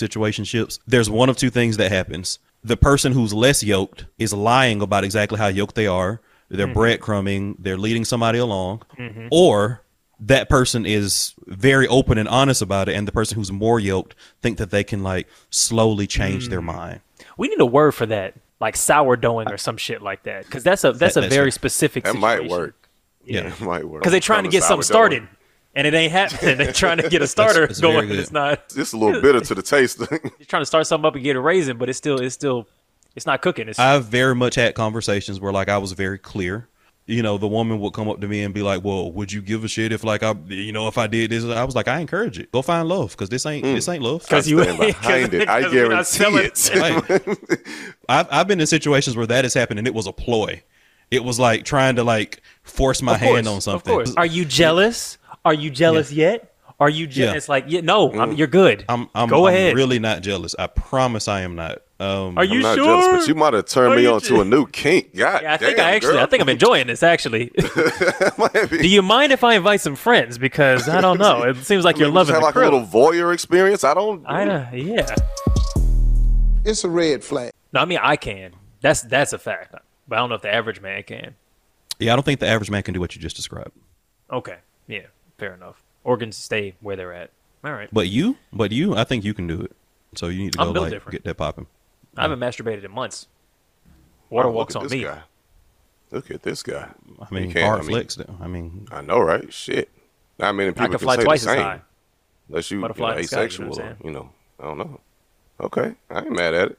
situationships, there's one of two things that happens. The person who's less yoked is lying about exactly how yoked they are. They're mm-hmm. breadcrumbing, they're leading somebody along, mm-hmm. or that person is very open and honest about it and the person who's more yoked think that they can like slowly change their mm. mind. We need a word for that, like sourdoughing or some shit like that, because that's a that's a that's very right. specific. That might work. Yeah. It might work. because they're trying to get something started, and it ain't happening. They're trying to get a starter that's very going, and it's not. It's a little bitter to the taste. They're trying to start something up and get a raisin, but it's still it's still it's not cooking. It's I've very much had conversations where like I was very clear. You know, the woman would come up to me and be like, "Well, would you give a shit if like I, you know, if I did this?" I was like, "I encourage it. Go find love because this ain't this mm. ain't love." because you stand behind it. I 'cause guarantee selling- it. Like, I've I've been in situations where that has happened and it was a ploy. It was like trying to like force my Of course, hand on something. Of course. Are you jealous? Are you jealous yet? Are you jealous? Yeah. It's like, yeah, no, I'm, you're good. I'm, I'm Go I'm ahead. really not jealous. I promise I am not. Um, Are you I'm not sure? jealous, but you might have turned Are me on ju- to a new kink. God Yeah, I think damn, I actually, girl. I think I'm enjoying this. Actually, do you mind if I invite some friends? Because I don't know. It seems like I mean, you're we just loving had the like crew. a little voyeur experience. I don't. I know. Yeah. It's a red flag. No, I mean I can. That's that's a fact. But I don't know if the average man can. yeah, I don't think the average man can do what you just described. Okay. Yeah. Fair enough. Organs stay where they're at. All right. But you, but you, I think you can do it. So you need to go like different. get that popping. I haven't masturbated in months. Water Oh, look walks at on this me. Guy. Look at this guy. I mean, You can't- hard I mean- flex. though. I mean, I know, right? Shit. Not many people I can fly say twice the as same. high. Unless you, you know, Butterfly in the sky, you know asexual, or, you know. I don't know. Okay, I ain't mad at it.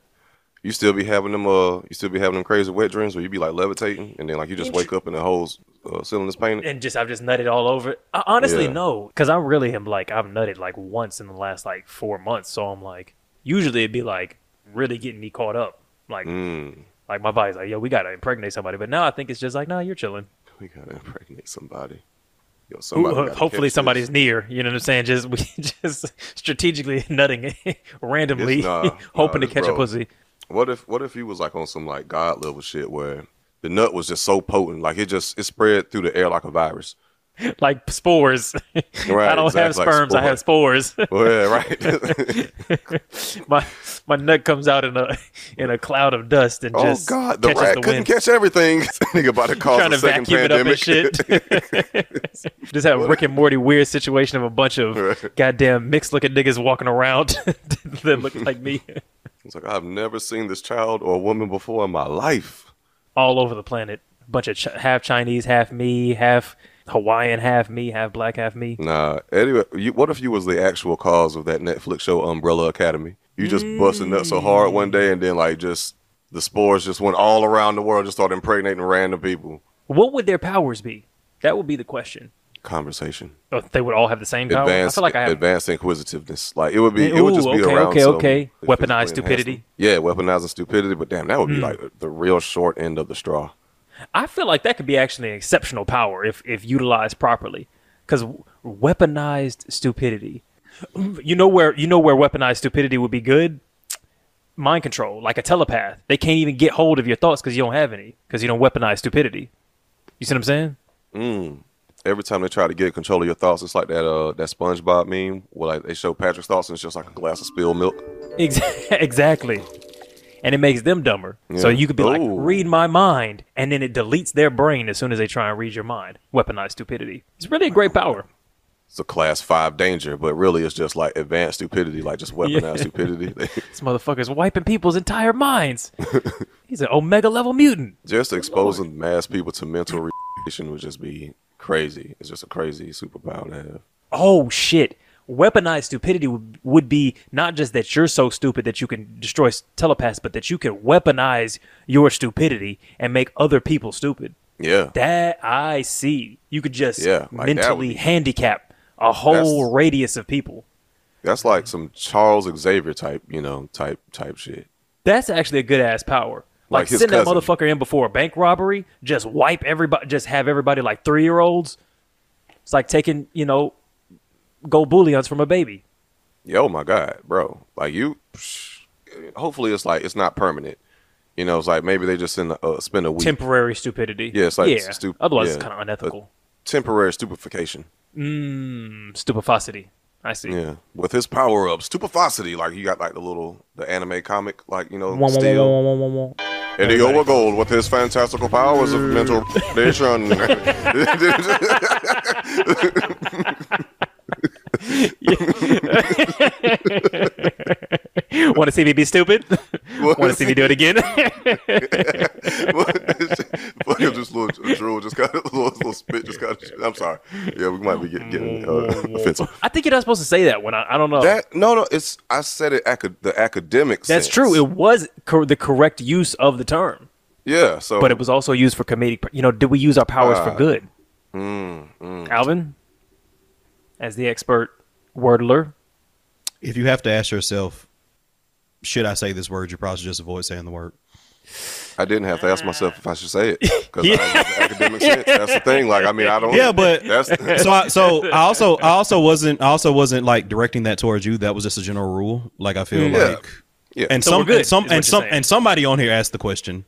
You still be having them, uh, you still be having them crazy wet dreams where you be like levitating, and then like you just wake up and the whole uh, ceiling is painted. and just I've just nutted all over. I, honestly, Yeah. no, because I really am like I've nutted like once in the last like four months. So I'm like, usually it'd be like really getting me caught up. Like, Mm, like my body's like, yo, we gotta impregnate somebody. But now I think it's just like, nah, you're chilling. we gotta impregnate somebody. Yo, somebody gotta hopefully somebody's this. near. You know what I'm saying? Just we just strategically nutting randomly, nah, hoping nah, to catch a pussy. What if what if he was like on some like god level shit where the nut was just so potent, like it just it spread through the air like a virus. Like spores. I don't have exactly, like sperms. I have spores. Well, oh, yeah, right. my my nut comes out in a in a cloud of dust and oh just God, the catches rat the couldn't wind. catch everything. Nigga about to cause trying a to second vacuum it up and pandemic. shit. Just have a Rick and Morty weird situation of a bunch of Right. goddamn mixed looking niggas walking around that look like me it's like I've never seen this child or woman before in my life. all over the planet. A bunch of ch- half Chinese, half me, half Hawaiian, half me, half black, half me. Nah, anyway, you, what if you was the actual cause of that Netflix show Umbrella Academy? You just busted nuts so hard one day, and then like just the spores just went all around the world, just started impregnating random people. What would their powers be? That would be the question. Conversation, Oh, they would all have the same power. advanced, I feel like I have. advanced inquisitiveness. Like it would be, it would just Ooh, be okay, around. okay, some okay. Weaponized stupidity. Yeah, weaponizing stupidity. But damn, that would be Hmm. like the real short end of the straw. I feel like that could be actually an exceptional power if if utilized properly. Because weaponized stupidity, you know where you know where weaponized stupidity would be good. Mind control, like a telepath. They can't even get hold of your thoughts because you don't have any. Because you don't weaponize stupidity. You see what I'm saying? Every time they try to get control of your thoughts, it's like that uh that SpongeBob meme where like they show Patrick's thoughts and it's just like a glass of spilled milk. Exactly. And it makes them dumber. So you could be like, read my mind, and then it deletes their brain as soon as they try and read your mind. Weaponized stupidity. It's really a great power. It's a class five danger, but really it's just like advanced stupidity, like just weaponized Yeah. stupidity. This motherfucker's wiping people's entire minds. He's an omega level mutant. just exposing mass people to mental retardation would just be crazy. It's just a crazy superpower to have. Oh shit. Weaponized stupidity would, would be not just that you're so stupid that you can destroy telepaths, but that you can weaponize your stupidity and make other people stupid. Yeah. That I see. You could just Yeah, like mentally be- handicap a whole radius of people. That's like some Charles Xavier type, you know, type type shit. That's actually a good ass power. Like, Like send that motherfucker in before a bank robbery, just wipe everybody, just have everybody like three year olds. It's like taking, you know, gold bullions from a baby. Yo, my God, bro. Like you hopefully it's like it's not permanent. You know, it's like maybe they just send a, uh, spend a week. Temporary stupidity. Yeah, it's like yeah. stup- Otherwise, yeah. it's kind of unethical. temporary stupefaction. Mmm, stupefacity. I see. Yeah, with his power up, stupefacity, like you got like the little the anime comic, like you know, Wah, steel. wah, wah. Eddy with his fantastical powers of mental retardation. Want to see me be stupid? Want to see me do it again? Fucking just little drool, just got a little, little spit, just got. I'm sorry. Yeah, we might be getting, getting uh, offensive. I think you're not supposed to say that when I, I don't know. That no, no, it's I said it acad- the academic. That's sense. true. It was cor- the correct use of the term, yeah. So, but it was also used for comedic. You know, did we use our powers for Ah. good? Mm, Alvin, as the expert wordler, If you have to ask yourself, should I say this word? You probably just avoid saying the word. I didn't have to ask myself if I should say it because academic sense. That's the thing. Like, I mean, I don't. Yeah, but that's so I, so I also I also wasn't I also wasn't like directing that towards you. That was just a general rule. Like I feel Yeah. like yeah. and So some good, and some and some saying. and somebody on here asked the question.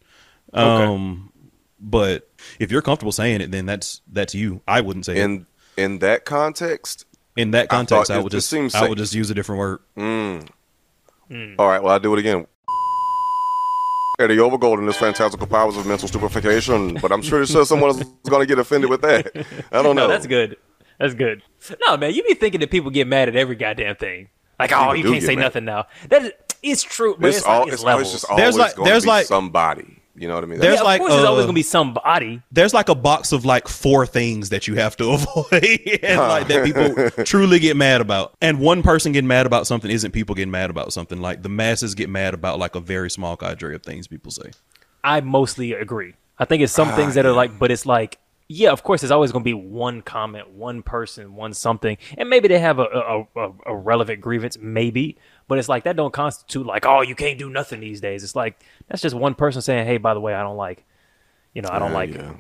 Um, but if you're comfortable saying it, then that's that's you. I wouldn't say it. In in that context. In that context, thought I, would just seems I safe. would just use a different word. Mm. Mm. All right, well, I'll do it again. Eddy Overgold and his fantastical powers of mental stupefaction, but I'm sure sure someone is going to get offended with that. I don't know. no, that's good. That's good. No, man, you be thinking that people get mad at every goddamn thing. Like, oh, you can't say mad. nothing now. That is, it's true, but It's, it's, all, like, it's, it's always levels. just There's always like- going to there's be like- somebody. You know what I mean? There's yeah, like, of course, there's always gonna be somebody. There's like a box of like four things that you have to avoid and like that people truly get mad about. And one person getting mad about something isn't people getting mad about something. Like the masses get mad about like a very small cadre of things people say. I mostly agree. I think it's some Ah, things that are like, but it's like, yeah, of course, there's always going to be one comment, one person, one something, and maybe they have a, a, a, a relevant grievance, maybe, but it's like that don't constitute like, oh, you can't do nothing these days. It's like that's just one person saying, hey, by the way, I don't like, you know, I don't Yeah, like. yeah.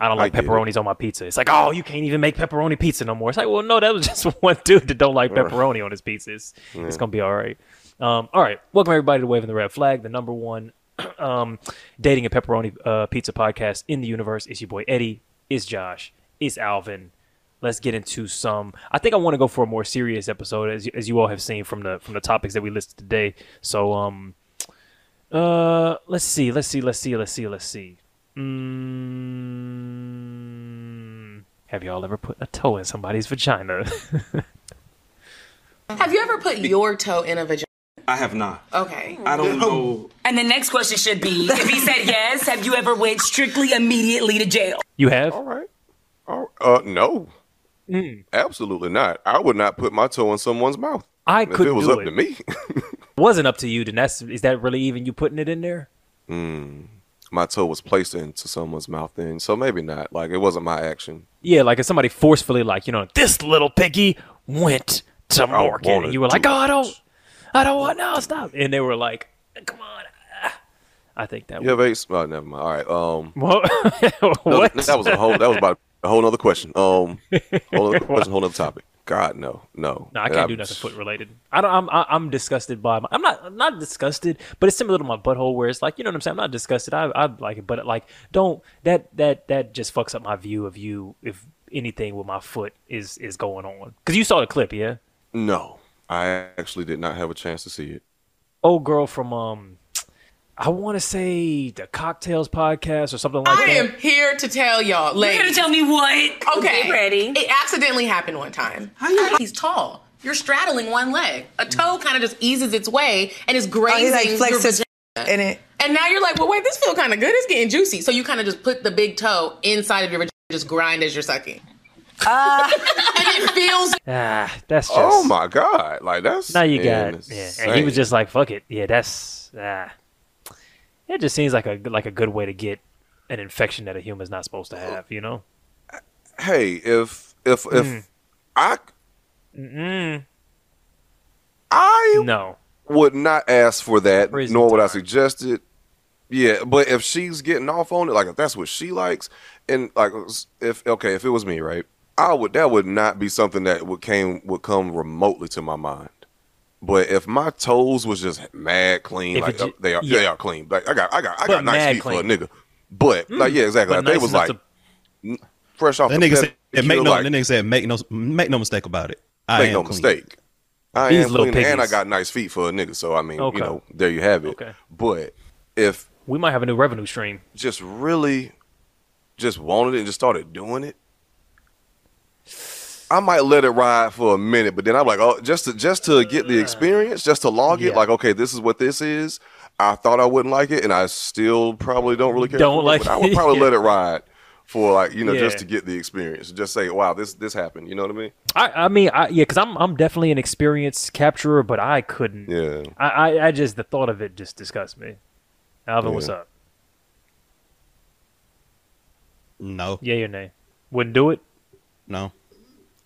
I don't like it. pepperonis on my pizza. It's like, oh, you can't even make pepperoni pizza no more. It's like, well, no, that was just one dude that don't like pepperoni on his pizzas. It's, it's gonna be all right. Um, all right, welcome everybody to Waving the Red Flag, the number one um, dating and pepperoni uh, pizza podcast in the universe. It's your boy Eddy. It's Josh. It's Alvin. Let's get into some. I think I want to go for a more serious episode, as you, as you all have seen from the from the topics that we listed today. So, um, uh, let's see, let's see, let's see, let's see, let's see. Mm, have y'all ever put a toe in somebody's vagina? Have you ever put your toe in a vagina? I have not. Okay. I don't know. And the next question should be if he said yes, have you ever went strictly immediately to jail? you have? All right. All uh, no. Hmm. Absolutely not. I would not put my toe in someone's mouth. I could. if it was up it. to me. Wasn't up to you. Then that's is that really even you putting it in there? Mm. my toe was placed into someone's mouth then, so maybe not. Like it wasn't my action. Yeah, like if somebody forcefully, like you know, this little piggy went to market, and you were like, oh, I don't, I don't want, no, stop, and they were like, come on. ah. I think that. You have eight. Oh, never mind. All right. Um, What? what? that was a whole. That was about a whole other question. Um, whole other question, whole other topic. God, no, no. No, I can't do I'm- nothing foot related. I don't. I'm. I- I'm disgusted by. My, I'm not. I'm not disgusted, but it's similar to my butthole, where it's like, you know what I'm saying. I'm not disgusted. I. I like it, but like, don't that that that just fucks up my view of you if anything with my foot is is going on. Because you saw the clip, yeah. No, I actually did not have a chance to see it. Old girl from um, I want to say the Cocktails podcast or something like I that. I am here to tell y'all, Ladies. You're gonna tell me what? Okay, ready. It accidentally happened one time. He's tall. You're straddling one leg. A toe kind of just eases its way and is Oh, grazing he like your vagina. in it. And now you're like, well, wait, this feel kind of good. It's getting juicy. So you kind of just put the big toe inside of your vagina, just grind as you're sucking. and it feels Ah, that's just. Oh my god! Like that's Now you got. insane. Yeah, and he was just like, "Fuck it." Yeah, that's. Ah. It just seems like a like a good way to get an infection that a human's not supposed to have. You know. hey, if if if Mm. I I No. would not ask for that, Prison nor would I suggest it. Yeah, but if she's getting off on it, like if that's what she likes, and like if okay, if it was me, right, I would that would not be something that would came would come remotely to my mind. But if my toes was just mad clean, If like it uh, they are, yeah. they are clean. Like I got, I got, I got nice mad feet for a. Mm. nigga. But like yeah, exactly. But Like, they was like to- fresh off That the nigga said, pedicure, make no, like, that nigga said, make no, make no mistake about it. I Make am no clean. mistake. I These am little clean, and I got nice feet for a nigga. So I mean, Okay. you know, there you have it. Okay. But if We might have a new revenue stream. just really just wanted it and just started doing it, I might let it ride for a minute, but then I'm like, oh, just to just to get the mm. experience, just to log it, Yeah. like, okay, this is what this is. I thought I wouldn't like it, and I still probably don't really care. Don't for it, like but I would probably yeah. let it ride for like you know just to get the experience. Just say, wow, this this happened. You know what I mean? I, I mean, I, yeah, because I'm I'm definitely an experience capturer, but I couldn't. Yeah. I, I, I just the thought of it just disgusts me. Alvin, what's up? No, Yeah, or nay? Wouldn't do it. no.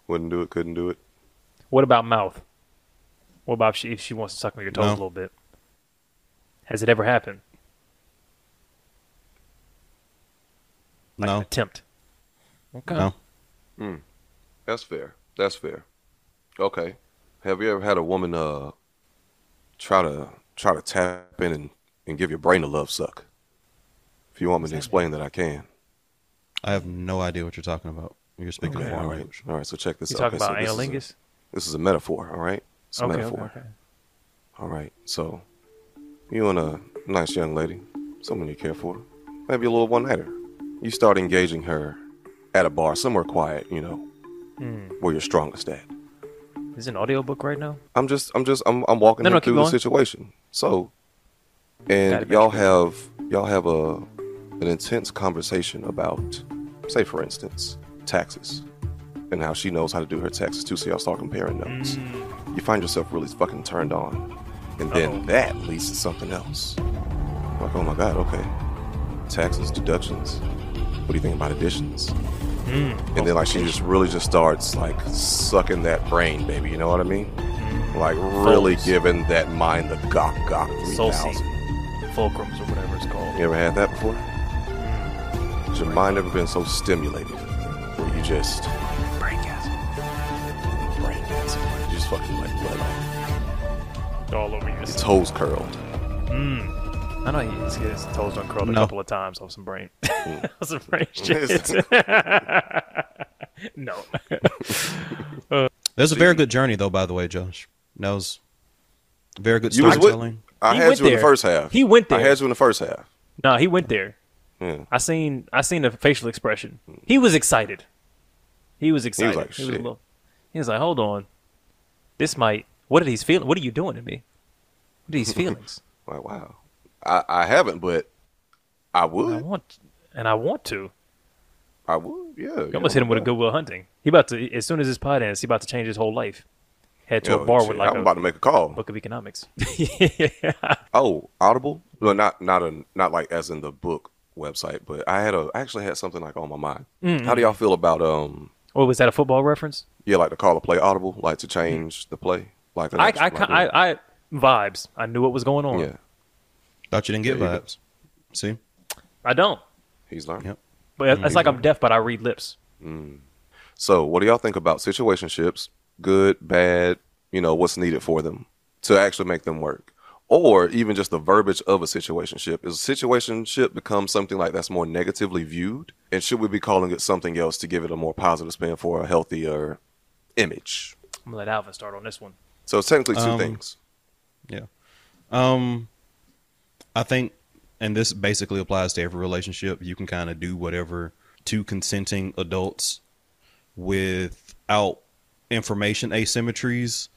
Wouldn't do it. Couldn't do it. What about mouth? What about if she, if she wants to suck on your toes No. a little bit? Has it ever happened? Like No. an attempt. Okay. No. That's fair. That's fair. Okay. Have you ever had a woman uh try to try to tap in and, and give your brain a love suck? If you want me to explain that, I can. I have no idea what you're talking about. You're speaking Okay, a all foreign right. language. All right, so check this You out. talking Okay, so about this is a- analingus? This is a metaphor, all right? It's a Okay, okay, metaphor. okay. All right. So you and a nice young lady, someone you care for, maybe a little one nighter. You start engaging her at a bar, somewhere quiet, you know, Hmm. where you're strongest at. Is it an audiobook right now? I'm just, I'm just, I'm, I'm walking No, no, through the situation. So, and y'all have, y'all have a, an intense conversation about, say, for instance, taxes, and how she knows how to do her taxes too. So y'all start comparing notes. Mm. You find yourself really fucking turned on, and then Uh-oh. that leads to something else. Like, oh my god, okay, taxes, deductions. What do you think about additions? Mm. And then like she just really just starts like sucking that brain, baby. You know what I mean? Like really giving that mind the gawk gawk three Soul thousand. seed. Fulcrums or whatever it's called. You ever had that before? Has your mind ever been so stimulated you just Braingasm. brain dancing, like, you just fucking like let off. All over your Your toes curled. I know he's, his toes done curled a couple of times off some brain. Mm. off some brain shit. no. There's a very good journey, though. By the way, Josh, that was very good You was with- storytelling. I He had went you in the there. first half. He went there. I there. had you in the first half. no, he went there. Yeah. I seen I seen the facial expression. He was excited. He was excited. like, he, was little, he was like, "Hold on, this might. What are these feelings? What are you doing to me? What are these feelings? Like wow. I, I haven't, but I would. I want, and I want to. I would. Yeah. You almost hit him with a Good Will Hunting. He about to as soon as his pod ends, he about to change his whole life. Head to a bar with like I'm a about to make a call. book of economics. Oh, Audible? Well, not not a not like as in the book website, but I had a I actually had something like on my mind. Mm-hmm. How do y'all feel about um What was that? A football reference? yeah like the call to play Audible, like to change the play, like I I, like, I, I vibes. I knew what was going on. yeah, Thought you didn't get There you go. vibes. See, I don't. he's learned. Yep. But it's like I'm deaf, but I read lips. Mm. So, what do y'all think about situationships? Good, bad, you know, what's needed for them to actually make them work? Or even just the verbiage of a situationship. Is a situationship become something like that's more negatively viewed? And should we be calling it something else to give it a more positive spin for a healthier image? I'm gonna let Alvin start on this one. So it's technically two Um, things. yeah. Um, I think, and this basically applies to every relationship. You can kind of do whatever two consenting adults without information asymmetries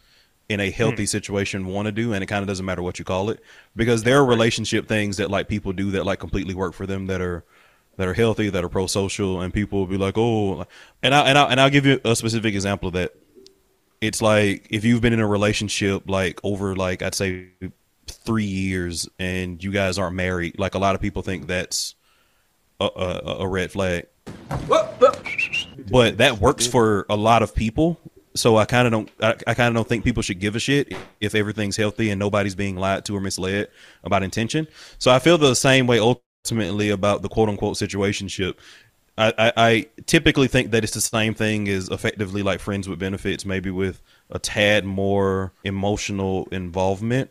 in a hmm. healthy situation want to do and it kind of doesn't matter what you call it because there are relationship things that like people do that like completely work for them that are that are healthy that are pro-social and people will be like oh and I and I and I'll give you a specific example of that it's like if you've been in a relationship like over like I'd say three years and you guys aren't married, like a lot of people think that's a, a, a red flag. But that works for a lot of people. So I kind of don't. I, I kind of don't think people should give a shit if everything's healthy and nobody's being lied to or misled about intention. So I feel the same way ultimately about the quote unquote situationship. I, I, I typically think that it's the same thing as effectively like friends with benefits, maybe with a tad more emotional involvement.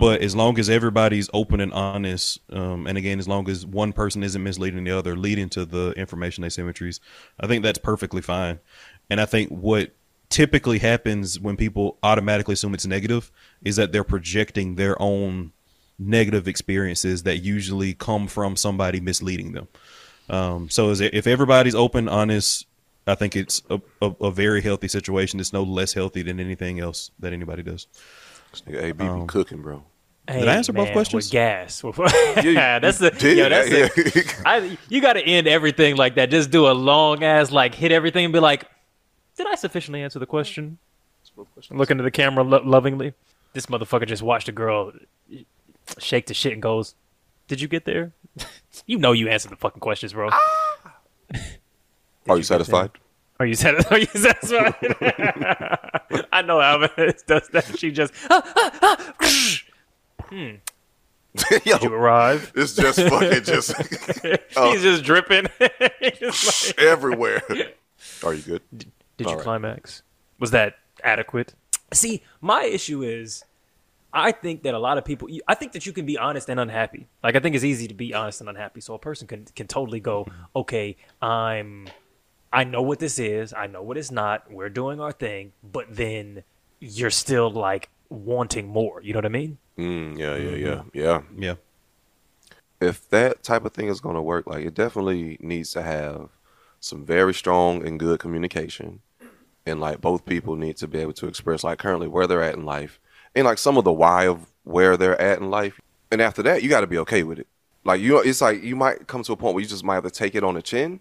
But as long as everybody's open and honest, um, and again, as long as one person isn't misleading the other, leading to the information asymmetries, I think that's perfectly fine. And I think what typically happens when people automatically assume it's negative is that they're projecting their own negative experiences that usually come from somebody misleading them. Um, so is it, if everybody's open, honest, I think it's a, a, a very healthy situation. It's no less healthy than anything else that anybody does. This nigga AB be cooking, bro. Did I answer both questions? With gas. yeah, that's the did, yo, that's yeah, the- I, you got to end everything like that. Just do a long ass like hit everything and be like, "Did I sufficiently answer the question?" Look into the camera lo- lovingly. This motherfucker just watched a girl shake the shit and goes, "Did you get there?" you know you answered the fucking questions, bro. Are you satisfied? Are you satisfied? Are you satisfied? I know Alvin does that. She just hmm. Yo, you arrive. it's just fucking just He's just dripping. He's just like- everywhere. Are you good? Did you All right. climax? Was that adequate? See, my issue is, I think that a lot of people. I think that you can be honest and unhappy. Like I think it's easy to be honest and unhappy. So a person can can totally go, okay, I'm, I know what this is. I know what it's not. We're doing our thing, but then you're still like wanting more. You know what I mean? Mm, yeah, yeah, yeah, yeah. Yeah. If that type of thing is going to work, like it definitely needs to have some very strong and good communication, and like both people need to be able to express like currently where they're at in life, and like some of the why of where they're at in life. And after that, you got to be okay with it. Like you, it's like you might come to a point where you just might have to take it on the chin.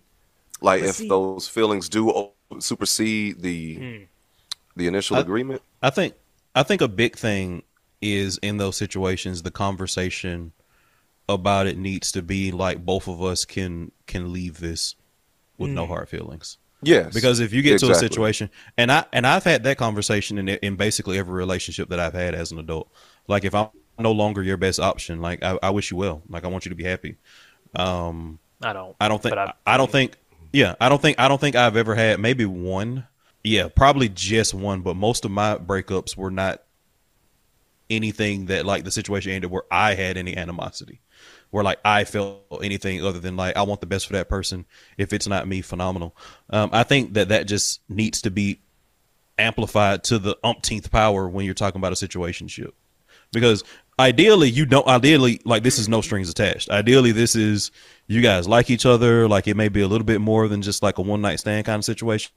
Like But if see- those feelings do supersede the hmm. the initial I- agreement. I think I think a big thing is in those situations the conversation about it needs to be like both of us can can leave this with no hard feelings. Yes, Because if you get to a situation and I and I've had that conversation in in basically every relationship that I've had as an adult. Like if I'm no longer your best option, like I, I wish you well. Like I want you to be happy. Um I don't. I don't think but I, don't think yeah, I don't think I don't think I've ever had maybe one. Yeah, probably just one, but most of my breakups were not anything that like the situation ended where I had any animosity. Where like I felt anything other than like I want the best for that person. If it's not me, phenomenal. Um, I think that that just needs to be amplified to the umpteenth power when you're talking about a situationship because ideally you don't ideally like this is no strings attached ideally this is you guys like each other like it may be a little bit more than just like a one night stand kind of situation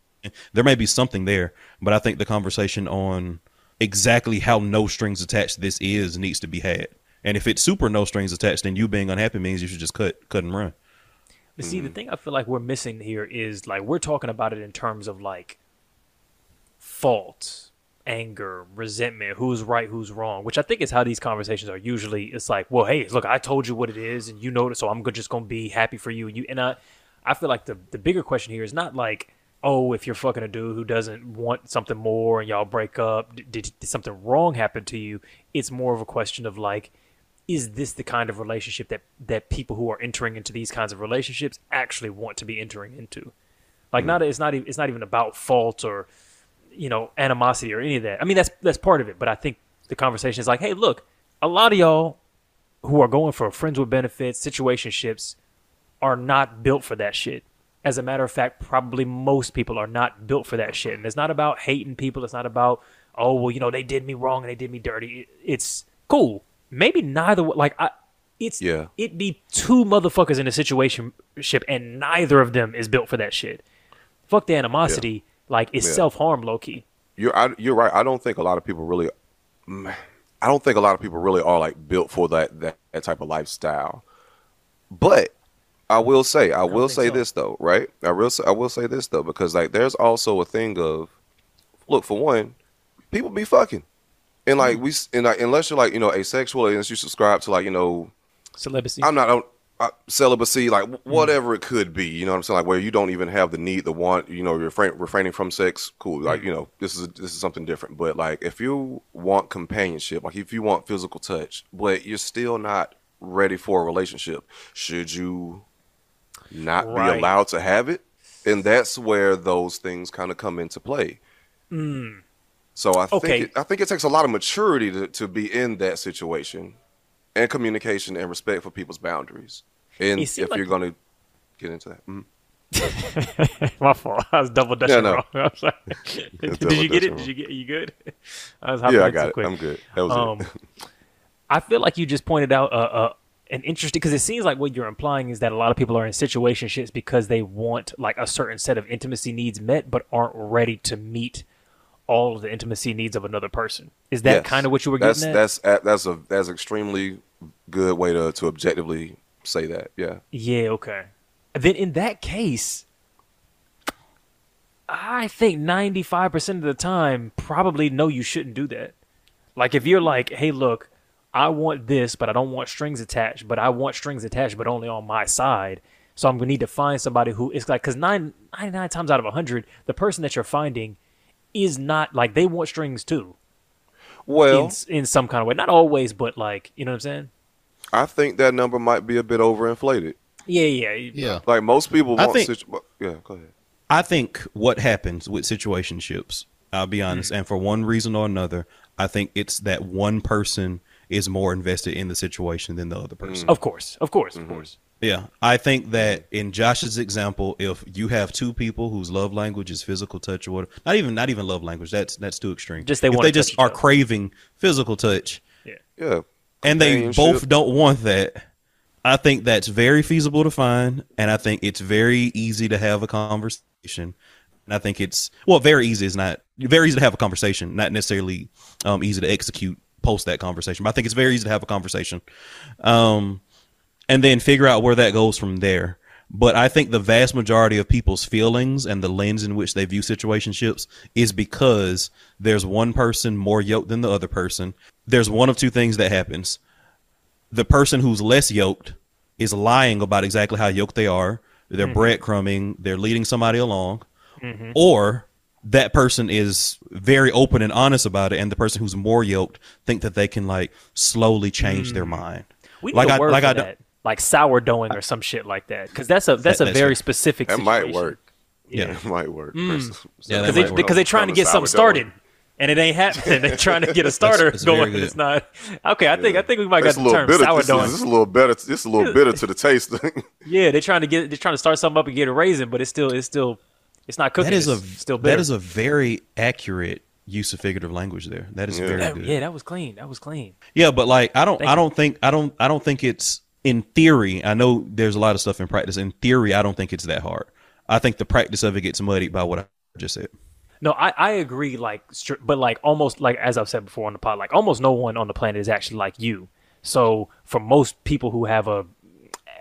there may be something there but i think the conversation on exactly how no strings attached this is needs to be had and if it's super no strings attached then you being unhappy means you should just cut cut and run But see, the thing I feel like we're missing here is like we're talking about it in terms of like fault, anger, resentment, who's right, who's wrong, which I think is how these conversations are usually. It's like, well, hey, look, I told you what it is, and you know it, so I'm just gonna be happy for you. And you and I, I feel like the the bigger question here is not like, oh, if you're fucking a dude who doesn't want something more and y'all break up, did, did, something wrong happen to you? It's more of a question of like, is this the kind of relationship that that people who are entering into these kinds of relationships actually want to be entering into? Like, not hmm. it's not it's not even about fault or you know animosity or any of that. I mean, that's that's part of it, but I think the conversation is like, hey, look, a lot of y'all who are going for friends with benefits, situationships, are not built for that shit. As a matter of fact, probably most people are not built for that shit. And it's not about hating people. It's not about, oh, well, you know, they did me wrong and they did me dirty. It's cool. Maybe neither, like, I, it's, Yeah. it'd be two motherfuckers in a situation ship and neither of them is built for that shit. Fuck the animosity. Like, it's Yeah. self harm, low key. You're I, you're right. I don't think a lot of people really. I don't think a lot of people really are like built for that that, that type of lifestyle. But I will say, I, will say so. this though, right? I will say, I will say this though because like there's also a thing of, look for one, people be fucking, and like we and like unless you're like you know asexual, unless you subscribe to like you know Celibacy. I'm not on uh, celibacy, like wh- whatever it could be. You know what I'm saying? Like where you don't even have the need, the want. You know, you're refrain, refraining from sex. Cool. Like you know, this is this is something different. But like if you want companionship, like if you want physical touch, but you're still not ready for a relationship, should you not Right. be allowed to have it? And that's where those things kind of come into play. So I Okay. think it, I think it takes a lot of maturity to, to be in that situation, and communication and respect for people's boundaries. And if like- you're going to get into that, mm. My fault. I was double dutching Yeah, no. wrong. I'm sorry. Did you get it? dutching Did you get? You good? I was hopping Yeah, I got it. quick. I'm good. That was Um, it. I feel like you just pointed out a, an interesting because it seems like what you're implying is that a lot of people are in situationships because they want like a certain set of intimacy needs met, but aren't ready to meet all of the intimacy needs of another person. Is that Yes. kind of what you were that's, getting at? That's that's a that's extremely good way to to objectively say that. Yeah. Yeah, okay. Then in that case, I think 95% of the time, probably no, you shouldn't do that. Like if you're like, hey, look, I want this, but I don't want strings attached, but I want strings attached, but only on my side. So I'm going to need to find somebody who is like, because 99 times out of 100, the person that you're finding is not like they want strings too Well, in, in some kind of way. Not always, but like, you know what I'm saying? I think that number might be a bit overinflated. Yeah, yeah. Yeah. Like most people I want. think- situ- yeah, go ahead. I think what happens with situationships, I'll be honest, mm-hmm. and for one reason or another, I think it's that one person is more invested in the situation than the other person. Of course, of course, Mm-hmm. of course. Yeah, I think that in Josh's example, if you have two people whose love language is physical touch or whatever, not even not even love language, that's that's too extreme. Just they if wanna they just are other. craving physical touch Yeah. yeah, and they Companionship. both don't want that, I think that's very feasible to find, and I think it's very easy to have a conversation. And I think it's well, very easy is not very easy to have a conversation, not necessarily um, easy to execute post that conversation. But I think it's very easy to have a conversation, um, and then figure out where that goes from there. But I think the vast majority of people's feelings and the lens in which they view situationships is because there's one person more yoked than the other person. There's one of two things that happens the person who's less yoked is lying about exactly how yoked they are. They're breadcrumbing. They're leading somebody along, or that person is very open and honest about it, and the person who's more yoked think that they can like slowly change their hmm. mind. We need like a I word like for I that, like sourdoughing or some shit like that, because that's a that's That- a that's very right. specific. That might work. Yeah. it might work. Hmm. Yeah, Because they might work. because they're trying to get something started, and it ain't happening. They're trying to get a starter that's very going, and it's not. Okay, I think I think we might It's got a the little term bitter. This is, sourdoughing. this is a little better. This is a little bitter to the taste. Yeah, they're trying to get they're trying to start something up and get a raising, but it's still it's still it's not cooking. that is a it's still bitter. that is a very accurate use of figurative language there. That is Yeah. very yeah, good. yeah, that was clean. That was clean. Yeah, but like I don't Thank I don't think I don't I don't think it's in theory. I know there's a lot of stuff in practice. In theory, I don't think it's that hard. I think the practice of it gets muddied by what I just said. No, I, I agree. Like, but like almost like as I've said before on the pod, like almost no one on the planet is actually like you. So for most people who have a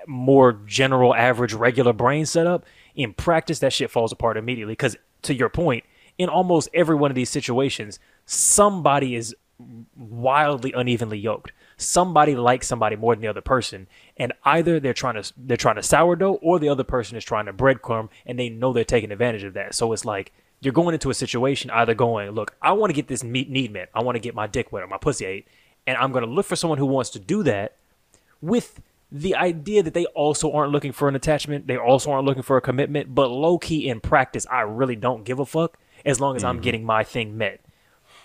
more general, average, regular brain setup, in practice that shit falls apart immediately. Because to your point, in almost every one of these situations, somebody is wildly unevenly yoked. Somebody likes somebody more than the other person, and either they're trying to they're trying to sourdough, or the other person is trying to breadcrumb, and they know they're taking advantage of that. So it's like you're going into a situation either going, look, I want to get this meat need met, I want to get my dick wet or my pussy ate, and I'm going to look for someone who wants to do that with the idea that they also aren't looking for an attachment, they also aren't looking for a commitment, but low key in practice, I really don't give a fuck as long as I'm mm-hmm. getting my thing met.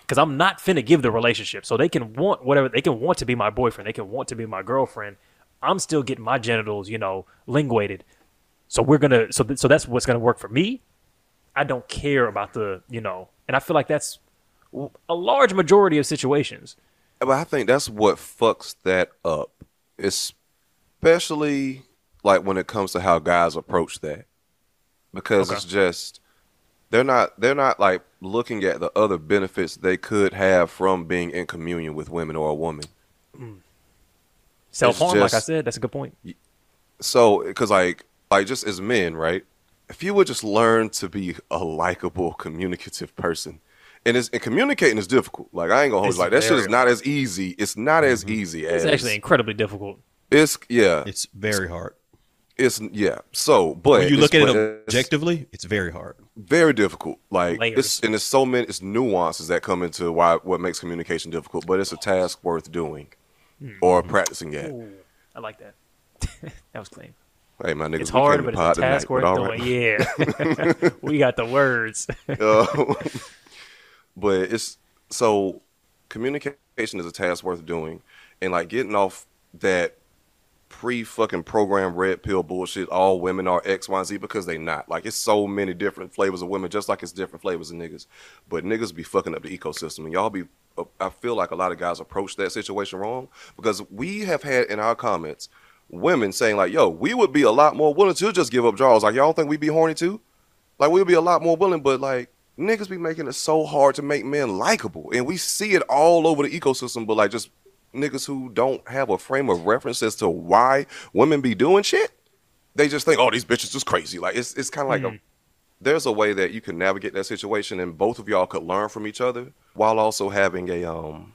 Because I'm not finna give the relationship. So they can want whatever, they can want to be my boyfriend, they can want to be my girlfriend. I'm still getting my genitals, you know, linguated. So we're gonna, so, th- so that's what's gonna work for me. I don't care about the, you know, and I feel like that's a large majority of situations. But I think that's what fucks that up, especially like when it comes to how guys approach that, because Okay. it's just they're not they're not like looking at the other benefits they could have from being in communion with women or a woman. Mm. Self harm, like I said, that's a good point. So, because like like just as men, right? If you would just learn to be a likable, communicative person. And, it's, and communicating is difficult. Like I ain't gonna hold It's you. like that shit is not as easy. It's not as mm-hmm. easy as It's actually incredibly difficult. It's yeah. It's very hard. It's yeah. So, but When you look at it objectively, it's very hard. very difficult. Like Layers. it's and it's so many it's nuances that come into why what makes communication difficult. But it's a task worth doing or practicing at. Ooh, I like that. that was clean. Hey, my niggas, It's hard, but to it's a pod task tonight, worth all doing. right. Yeah, we got the words. Uh, but it's so communication is a task worth doing, and like getting off that pre fucking program red pill bullshit. All women are X, Y, and Z because they not. Like it's so many different flavors of women, just like it's different flavors of niggas. But niggas be fucking up the ecosystem, and y'all be. uh, I feel like a lot of guys approach that situation wrong because we have had in our comments women saying like, "Yo, we would be a lot more willing to just give up draws." Like y'all think we'd be horny too? Like we'd be a lot more willing, but like niggas be making it so hard to make men likable, and we see it all over the ecosystem. But like just niggas who don't have a frame of reference as to why women be doing shit, they just think, "Oh, these bitches is crazy." Like it's it's kind of like a there's a way that you can navigate that situation, and both of y'all could learn from each other while also having a um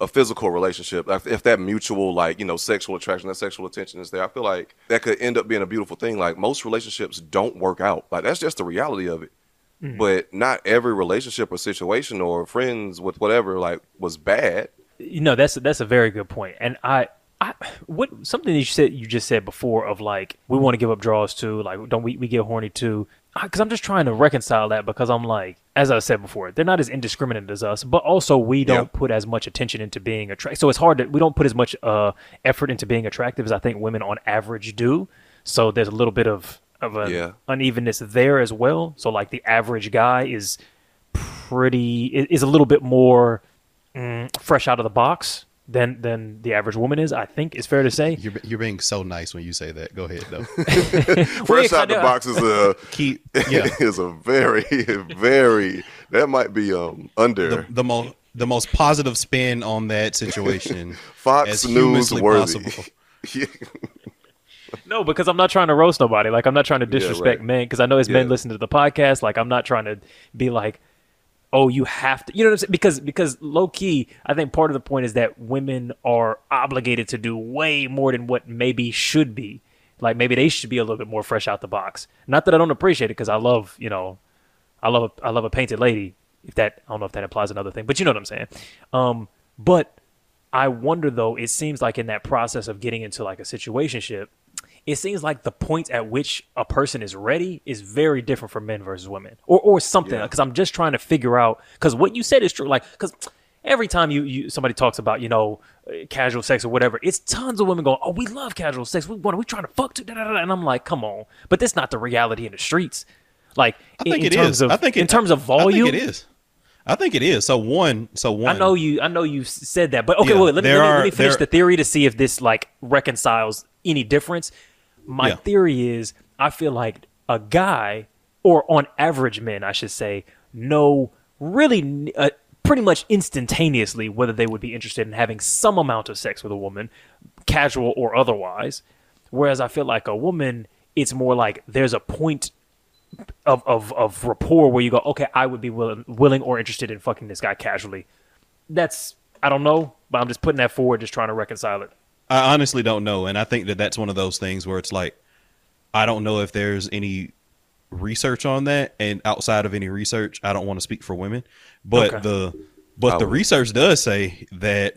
a physical relationship. If, if that mutual like you know sexual attraction, that sexual attention is there, I feel like that could end up being a beautiful thing. Like most relationships don't work out. Like that's just the reality of it. But not every relationship or situation or friends with whatever like was bad. You know that's that's a very good point and i I, what something that you said you just said before of like we want to give up draws too like don't we, we get horny too because i'm just trying to reconcile that because i'm like as i said before they're not as indiscriminate as us but also we don't Yeah. put as much attention into being attractive so it's hard to we don't put as much uh effort into being attractive as i think women on average do so there's a little bit of of an Yeah. unevenness there as well so like the average guy is pretty is a little bit more mm, fresh out of the box than than the average woman is. I think it's fair to say. You're you're being so nice when you say that. Go ahead though. Fresh out of the box is a key. yeah. is a very very that might be um under the, the most the most positive spin on that situation. Fox as News humanly worthy. possible. Yeah. No, because I'm not trying to roast nobody. Like I'm not trying to disrespect right. men because I know it's men Yeah. listening to the podcast. Like I'm not trying to be like, oh, you have to. You know what I'm saying? Because because low key, I think part of the point is that women are obligated to do way more than what maybe should be. Like maybe they should be a little bit more fresh out the box. Not that I don't appreciate it because I love you know, I love a, I love a painted lady. If that I don't know if that implies another thing, but you know what I'm saying. Um, but I wonder though, it seems like in that process of getting into like a situationship, it seems like the point at which a person is ready is very different for men versus women or or something. Yeah. Because I'm just trying to figure out because what you said is true. Like because every time you, you somebody talks about you know casual sex or whatever, it's tons of women going, oh we love casual sex. We want we trying to fuck too, da, da, da," and I'm like, come on, but that's not the reality in the streets. Like I in, think in it is. of I think it, in terms of I think volume, it is. I think it is. So one. So one. I know you. I know you said that, but okay. Yeah, wait, let me, let me, let me finish the theory to see if this like reconciles any difference. My Yeah. theory is, I feel like a guy, or on average men, I should say, know really uh, pretty much instantaneously whether they would be interested in having some amount of sex with a woman, casual or otherwise. Whereas I feel like a woman, it's more like there's a point of, of, of rapport where you go, okay, I would be willing, willing or interested in fucking this guy casually. That's I don't know, but I'm just putting that forward, just trying to reconcile it. I honestly don't know, and I think that that's one of those things where it's like, I don't know if there's any research on that, and outside of any research, I don't want to speak for women, but Okay. the but I the oh. research does say that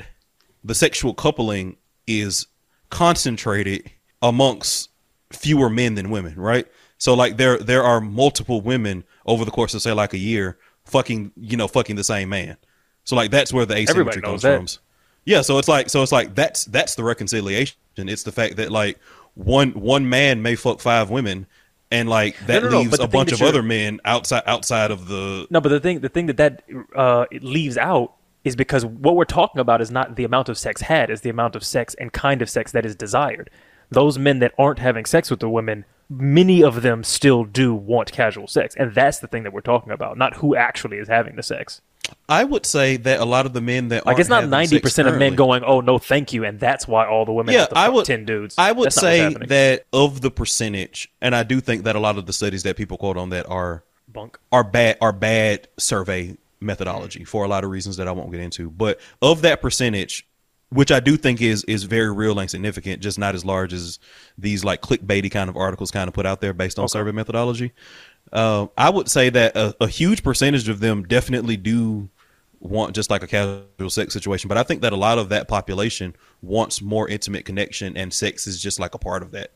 the sexual coupling is concentrated amongst fewer men than women, right? So like there there are multiple women over the course of say like a year fucking you know fucking the same man. So like that's where the Everybody asymmetry knows comes that. from. Yeah, so it's like so it's like that's that's the reconciliation. It's the fact that like one one man may fuck five women, and like that no, no, leaves the a bunch of other men outside outside of the. No, but the thing the thing that that uh, it leaves out is because what we're talking about is not the amount of sex had, is the amount of sex and kind of sex that is desired. Those men that aren't having sex with the women, many of them still do want casual sex, and that's the thing that we're talking about, not who actually is having the sex. I would say that a lot of the men that Like it's not ninety percent of men going, "Oh no, thank you," and that's why all the women Yeah, have to I would ten dudes. I would That's say that of the percentage, and I do think that a lot of the studies that people quote on that are bunk. are bad are bad survey methodology mm. for a lot of reasons that I won't get into. But of that percentage, which I do think is is very real and significant, just not as large as these like clickbaity kind of articles kind of put out there based on survey methodology. Uh, I would say that a, a huge percentage of them definitely do want just like a casual sex situation, but I think that a lot of that population wants more intimate connection, and sex is just like a part of that.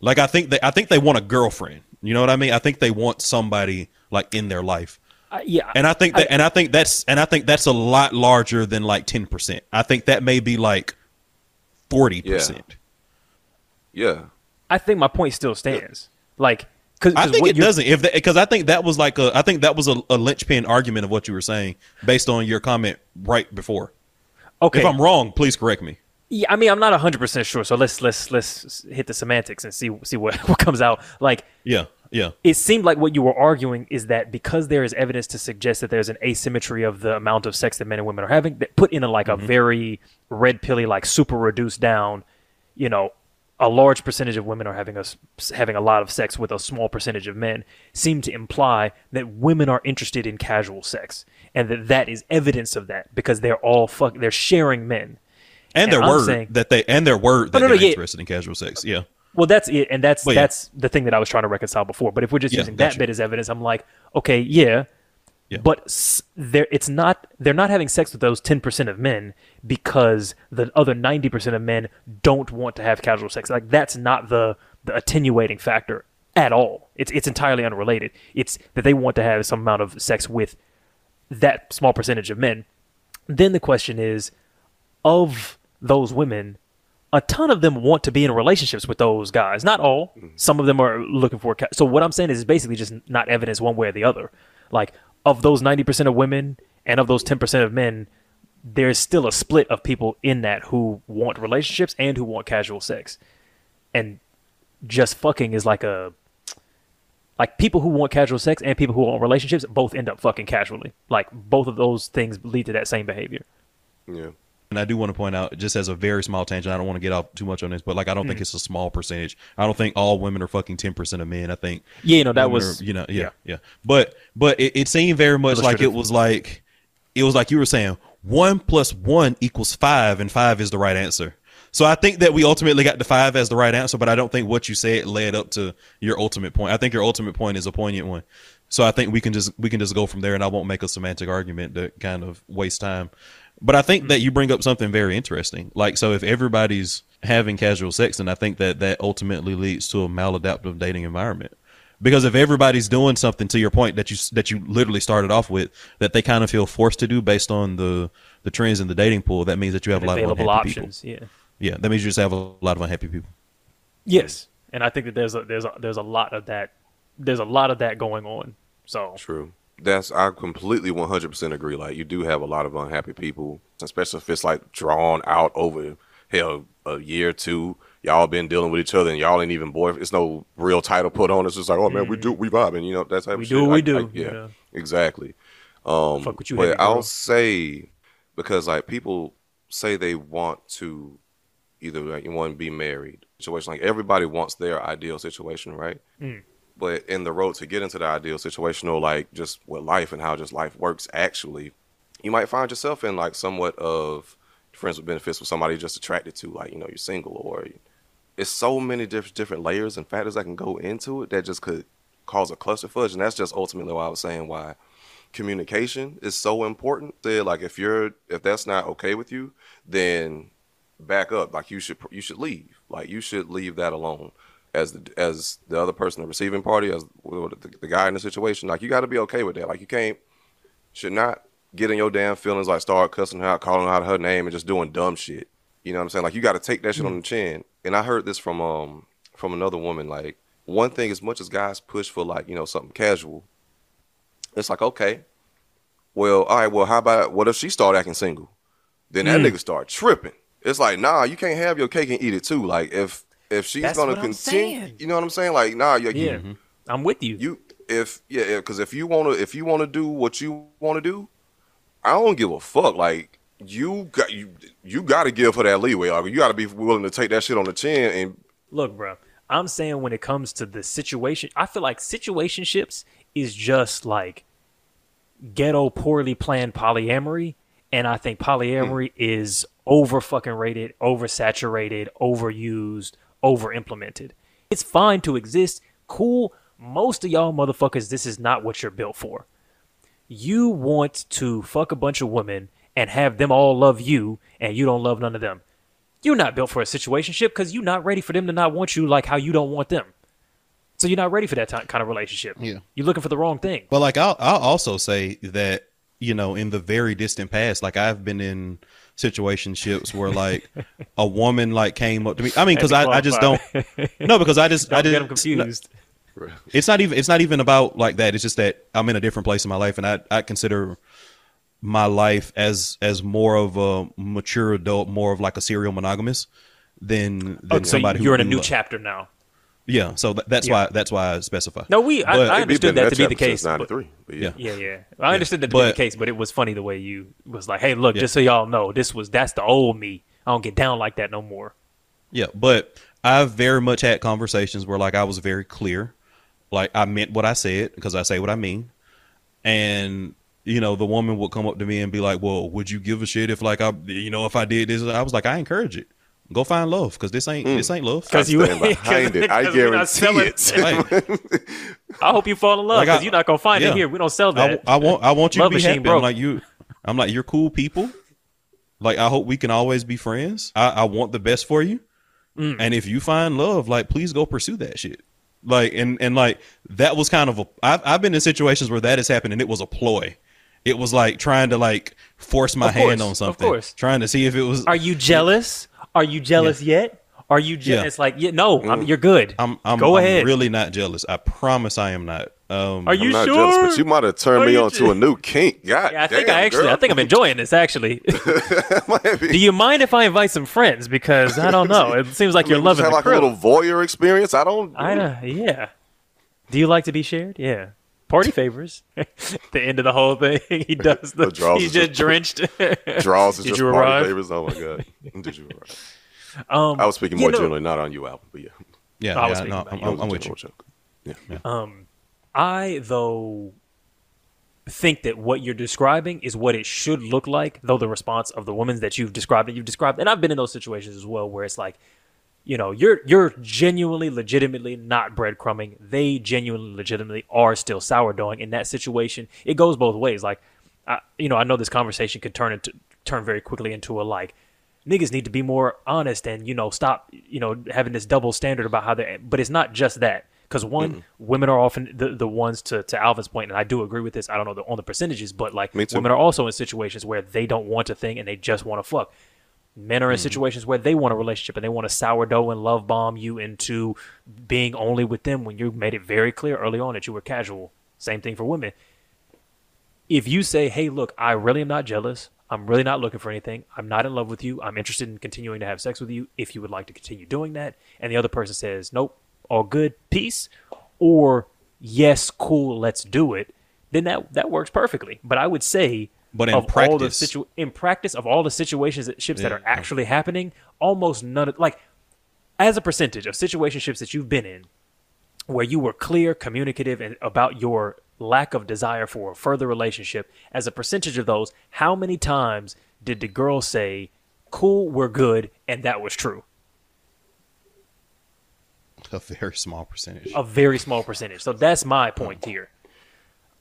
Like I think they, I think they want a girlfriend. You know what I mean? I think they want somebody like in their life. Uh, yeah, And I think that, and I think that's, and I think that's a lot larger than like ten percent. I think that may be like forty percent. Yeah. I think my point still stands. Like, because I think it doesn't. If because I think that was like a I think that was a, a linchpin argument of what you were saying based on your comment right before. Okay, If I'm wrong, please correct me. Yeah, I mean, I'm not 100 percent sure. So let's let's let's hit the semantics and see see what what comes out. Like, Yeah, yeah. it seemed like what you were arguing is that because there is evidence to suggest that there's an asymmetry of the amount of sex that men and women are having, that put in a, like a mm-hmm. very red pilly, like super reduced down, you know, a large percentage of women are having a having a lot of sex with a small percentage of men, seem to imply that women are interested in casual sex, and that that is evidence of that because they're all fuck they're sharing men. And their I'm word saying- that they and their word oh, that no, no, they're yeah. interested in casual sex. Yeah. Well, that's it, and that's Well, yeah. that's the thing that I was trying to reconcile before. But if we're just Yeah, using that gotcha. bit as evidence, I'm like, okay, yeah, Yeah. but they're it's not they're not having sex with those ten percent of men because the other ninety percent of men don't want to have casual sex. Like that's not the the attenuating factor at all. It's it's entirely unrelated. It's that they want to have some amount of sex with that small percentage of men. Then the question is, of those women, a ton of them want to be in relationships with those guys. Not all. Mm-hmm. Some of them are looking for. ca- So what I'm saying is, it's basically just not evidence one way or the other. Like of those 90% of women and of those 10% of men, there's still a split of people in that who want relationships and who want casual sex. And just fucking is like a like people who want casual sex and people who want relationships both end up fucking casually. Like both of those things lead to that same behavior. Yeah. And I do want to point out, just as a very small tangent, I don't want to get off too much on this, but like I don't Mm. think it's a small percentage. I don't think all women are fucking ten percent of men. I think Yeah, you know, that was- are, you know yeah, yeah. yeah But but it, it seemed very much like it was like it was like you were saying one plus one equals five, and five is the right answer. So I think that we ultimately got the five as the right answer, but I don't think what you said led up to your ultimate point. I think your ultimate point is a poignant one. So I think we can just we can just go from there, and I won't make a semantic argument to kind of waste time. But I think that mm-hmm. you bring up something very interesting. Like, so if everybody's having casual sex, then I think that that ultimately leads to a maladaptive dating environment. Because if everybody's doing something to your point that you that you literally started off with, that they kind of feel forced to do based on the the trends in the dating pool, that means that you have a lot of available unhappy options. Yeah. Yeah, that means you just have a lot of unhappy people. Yes, and I think that there's a there's a there's a lot of that there's a lot of that going on. So True. That's I completely 100% agree. Like you do have a lot of unhappy people, especially if it's like drawn out over hell a year or two. Y'all been dealing with each other and y'all ain't even boy. It's no real title put on. It's just like, oh man, we do we vibing. You know that type We do what we Like- do, like, yeah, yeah. exactly. Um, fuck with you, but I'll say because like people say they want to either like you want to be married situation like everybody wants their ideal situation right Mm. But in the road to get into the ideal situational like just what life and how just life works actually you might find yourself in like somewhat of friends with benefits with somebody just attracted to like you know you're single or it's so many different layers and factors that can go into it that just could cause a cluster fudge and that's just ultimately why i was saying why communication is so important Say, like if you're if that's not okay with you then back up. Like you should you should leave. Like you should leave that alone as the as the other person the receiving party as the, the guy in the situation like you got to be okay with that. Like you can't should not get in your damn feelings like start cussing her out calling out her name and just doing dumb shit. You know what i'm saying? Like you got to take that shit on the chin. And i heard this from um from another woman like one thing as much as guys push for like you know something casual it's like okay well all right well how about what if she start acting single? Then that Mm. nigga start tripping. It's like nah you can't have your cake and eat it too. Like if if she's That's gonna continue saying. you know what i'm saying? Like nah you, yeah, you I'm with you. you if yeah because if you want to if you want to do what you want to do i don't give a fuck. Like you got you you got to give her that leeway like you got to be willing to take that shit on the chin and Look, bro, I'm saying when it comes to the situation, I feel like situationships is just like ghetto, poorly planned polyamory, and I think polyamory hmm. is over fucking rated, oversaturated, overused, over implemented. It's fine to exist, cool. Most of y'all motherfuckers, this is not what you're built for. You want to fuck a bunch of women and have them all love you, and you don't love none of them. You're not built for a situationship because you're not ready for them to not want you like how you don't want them. So you're not ready for that ti- kind of relationship. Yeah. You're looking for the wrong thing. But like I'll I'll also say that you know in the very distant past, like I've been in situationships where like a woman like came up to me. I mean, because I, I just don't. No, because I just I just get them confused. it's not even it's not even about like that. It's just that I'm in a different place in my life, and I I consider my life as as more of a mature adult, more of like a serial monogamous than than Oh, somebody who you're in a new uh, chapter now. Yeah, so th- that's Yeah. why that's why I specify. No, we. I, I understood that to be the case. but- 93, but yeah. Yeah, yeah. I understood that to be the case, but it was funny the way you was like, "Hey, look, Yeah. just so y'all know, this was that's the old me. I don't get down like that no more." Yeah, but I've very much had conversations where like I was very clear, like I meant what I said because I say what I mean, and you know the woman would come up to me and be like, "Well, would you give a shit if like I, you know, if I did this?" I was like, "I encourage it. Go find love because this ain't this ain't love." Because I you stand behind it. I 'cause we're not guarantee selling- it. I hope you fall in love because I- you're not gonna find yeah. it here. We don't sell that. I want I want you Love to be machine happy. broke. I'm like you. I'm like you're cool people. Like I hope we can always be friends. I, I want the best for you. Mm. And if you find love, like please go pursue that shit. Like and and like that was kind of a. I've I've been in situations where that has happened and it was a ploy. It was like trying to like force my Of course, hand on of something. course. Trying to see if it was. Are you jealous? Are you jealous yet? Are you? jealous? Yeah. Mm. It's like, yeah, no, I'm, you're good. I'm, I'm, Go I'm ahead. really not jealous. I promise I am not. Um, Are you I'm not sure? jealous, but you might have turned Are me on je- to a new kink. God Yeah, I think I actually, girl. I think I'm enjoying this. Actually, do you mind if I invite some friends? Because I don't know. It seems like I you're loving have like crew. a little voyeur experience. I don't. I know. Yeah. Do you like to be shared? Yeah. Party favors. the end of the whole thing, he does the. The draws he's is just drenched. Draws is Did just you party arrive? favors. Oh my god! Did you arrive? Um, I was speaking more know- generally, not on you, Alvin, but yeah. yeah, I was yeah, no, I'm, you. I'm, was I'm with you. joke. Yeah. Um, I though think that what you're describing is what it should look like, though the response of the women that you've described that you've described, and I've been in those situations as well, where it's like, you know, you're you're genuinely, legitimately not breadcrumbing. They genuinely, legitimately are still sourdoughing. In that situation, it goes both ways. Like, I, you know, I know this conversation could turn into turn very quickly into a like. Niggas need to be more honest and you know stop you know having this double standard about how they. But it's not just that because one, women are often the, the ones to, to Alvin's point, and I do agree with this. I don't know the, on the percentages, but like women are also in situations where they don't want a thing and they just want to fuck. Men are in mm-hmm. situations where they want a relationship and they want to sourdough and love bomb you into being only with them when you made it very clear early on that you were casual. Same thing for women. If you say, "Hey, look, I really am not jealous. I'm really not looking for anything. I'm not in love with you. I'm interested in continuing to have sex with you. If you would like to continue doing that," and the other person says, "Nope, all good, peace," or "Yes, cool, let's do it," then that that works perfectly. But I would say, But in of all the practice- situ- in practice of all the situations that ships that are actually happening, almost none of like as a percentage of situationships that you've been in, where you were clear, communicative, and about your lack of desire for a further relationship, as a percentage of those, how many times did the girl say, "Cool, we're good," and that was true? A very small percentage. A very small percentage. So that's my point here.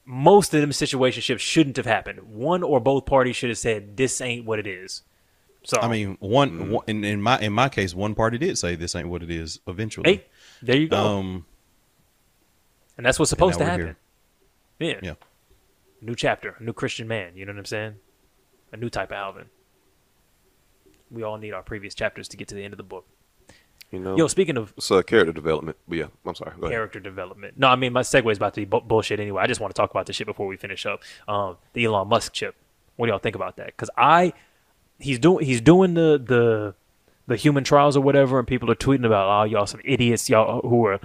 Most of them situationships shouldn't have happened. One or both parties should have said, "This ain't what it is." So I mean, one, Mm-hmm. one in, in my in my case, one party did say this ain't what it is. Eventually, hey, there you go. um, and that's what's supposed to now we're happen. Yeah. yeah, New chapter, a new Christian man. You know what I'm saying? A new type of Alvin. We all need our previous chapters to get to the end of the book. You know, Yo, speaking of it's uh, character development. But yeah, I'm sorry. Character development. No, I mean my segue is about to be bu- bullshit anyway. I just want to talk about this shit before we finish up. Um, the Elon Musk chip. What do y'all think about that? Because I, he's doing he's doing the the the human trials or whatever, and people are tweeting about oh y'all some idiots y'all who are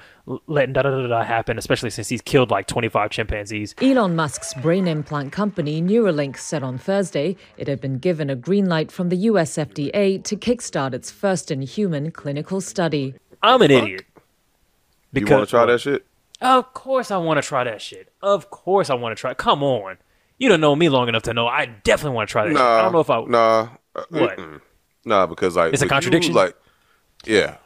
letting da da da da happen, especially since he's killed like 25 chimpanzees. Elon Musk's brain implant company Neuralink said on Thursday it had been given a green light from the US FDA to kickstart its first in human clinical study. I'm an idiot. You want to try that shit? Of course, I want to try that shit. Of course, I want to try. Come on, you don't know me long enough to know I definitely want to try that. shit. I don't know if I. Nah. uh, What? mm-mm. Nah, because like It's a with you, contradiction? like, yeah.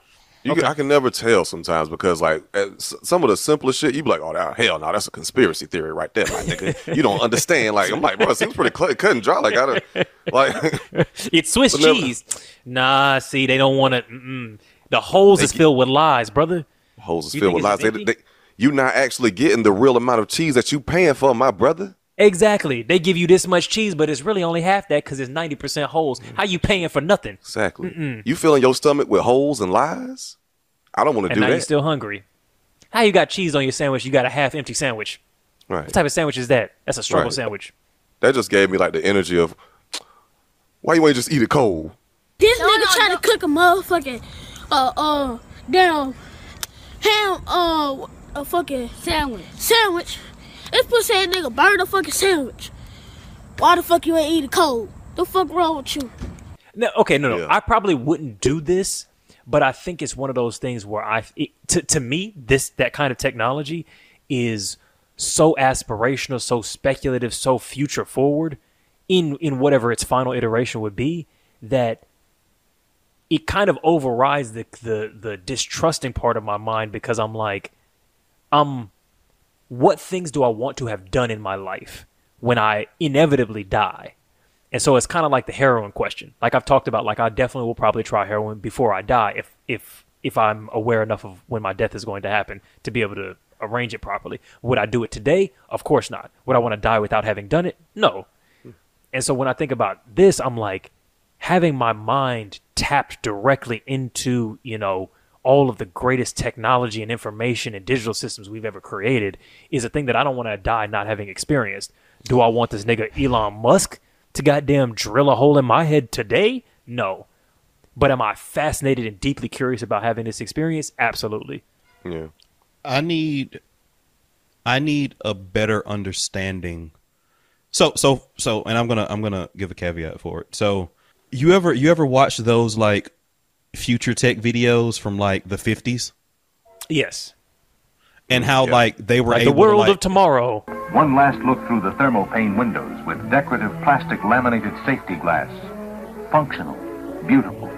You can, I can never tell sometimes because like eh, some of the simplest shit you be like, oh that, hell no, that's a conspiracy theory right there, my nigga. You don't understand. Like I'm like, bro, it seems pretty cut and dry. Like I don't like. It's Swiss never- cheese. Nah, see, they don't want to. The holes is filled with lies, brother. holes is You filled with lies. They, they, you not actually getting the real amount of cheese that you paying for, my brother. Exactly. They give you this much cheese, but it's really only half that because it's ninety percent holes. How you paying for nothing? Exactly. You filling your stomach with holes and lies? I don't want to And do now that. you're still hungry. How you got cheese on your sandwich? You got a half empty sandwich. right. What type of sandwich is that? That's a struggle Right. sandwich. That just gave me like the energy of why you ain't just eat it cold? This nigga trying to cook a motherfucking uh uh damn ham uh a fucking sandwich. Sandwich. This pussy ass nigga burn a fucking sandwich. Why the fuck you ain't eating cold? The fuck wrong with you? No, okay, no, no. Yeah. I probably wouldn't do this, but I think it's one of those things where I, it, to to me, this that kind of technology is so aspirational, so speculative, so future forward in in whatever its final iteration would be that it kind of overrides the the the distrusting part of my mind because I'm like, um, what things do I want to have done in my life when I inevitably die? And so it's kind of like the heroin question. Like I've talked about, like I definitely will probably try heroin before I die if if if I'm aware enough of when my death is going to happen to be able to arrange it properly. Would I do it today? Of course not. Would I want to die without having done it? No. And so when I think about this, I'm like having my mind tapped directly into, you know, all of the greatest technology and information and digital systems we've ever created is a thing that I don't want to die not having experienced. Do I want this nigga Elon Musk to goddamn drill a hole in my head today? No. But am I fascinated and deeply curious about having this experience? Absolutely. Yeah. I need I need a better understanding. So so so and I'm going to I'm going to give a caveat for it. So you ever you ever watch those like future tech videos from like the 50s Yes. and how Yeah. like they were Like able the world to, like, of tomorrow. One last look through the thermopane windows with decorative plastic laminated safety glass. Functional, beautiful.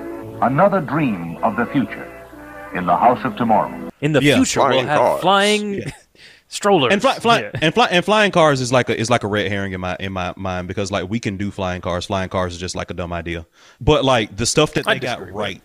Another dream of the future. In the house of tomorrow. In the Yeah. future, we'll Flying have cars. flying strollers. and fly, fly, Yeah. and fly, and flying cars is like a is like a red herring in my in my mind because like we can do flying cars. Flying cars is just like a dumb idea. But like the stuff that I they got disagree, right.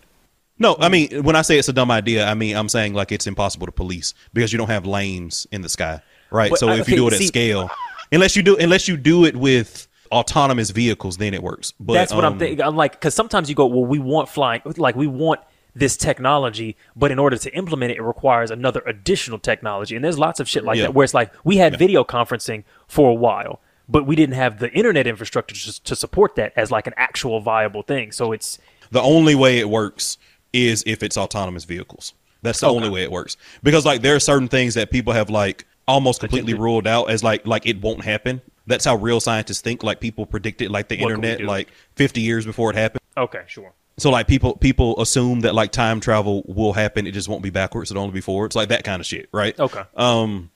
No, I mean when I say it's a dumb idea, I mean I'm saying like it's impossible to police because you don't have lanes in the sky, right? But, so uh, if you okay, do it at scale, unless you do unless you do it with autonomous vehicles, then it works. But That's what I'm um, thinking. I'm like, because sometimes you go, well, we want flying, like we want this technology, but in order to implement it, it requires another additional technology. And there's lots of shit like Yeah. that where it's like we had video conferencing for a while, but we didn't have the internet infrastructure to, to support that as like an actual viable thing. So it's The only way it works is if it's autonomous vehicles. That's the Okay. only way it works. Because like there are certain things that people have like almost completely ruled out as like like it won't happen. That's how real scientists think. Like people predicted like the What internet like 50 years before it happened. okay, sure. So like people people assume that like time travel will happen. It just won't be backwards. It'll only be forwards. Like that kind of shit, right? Okay. Um,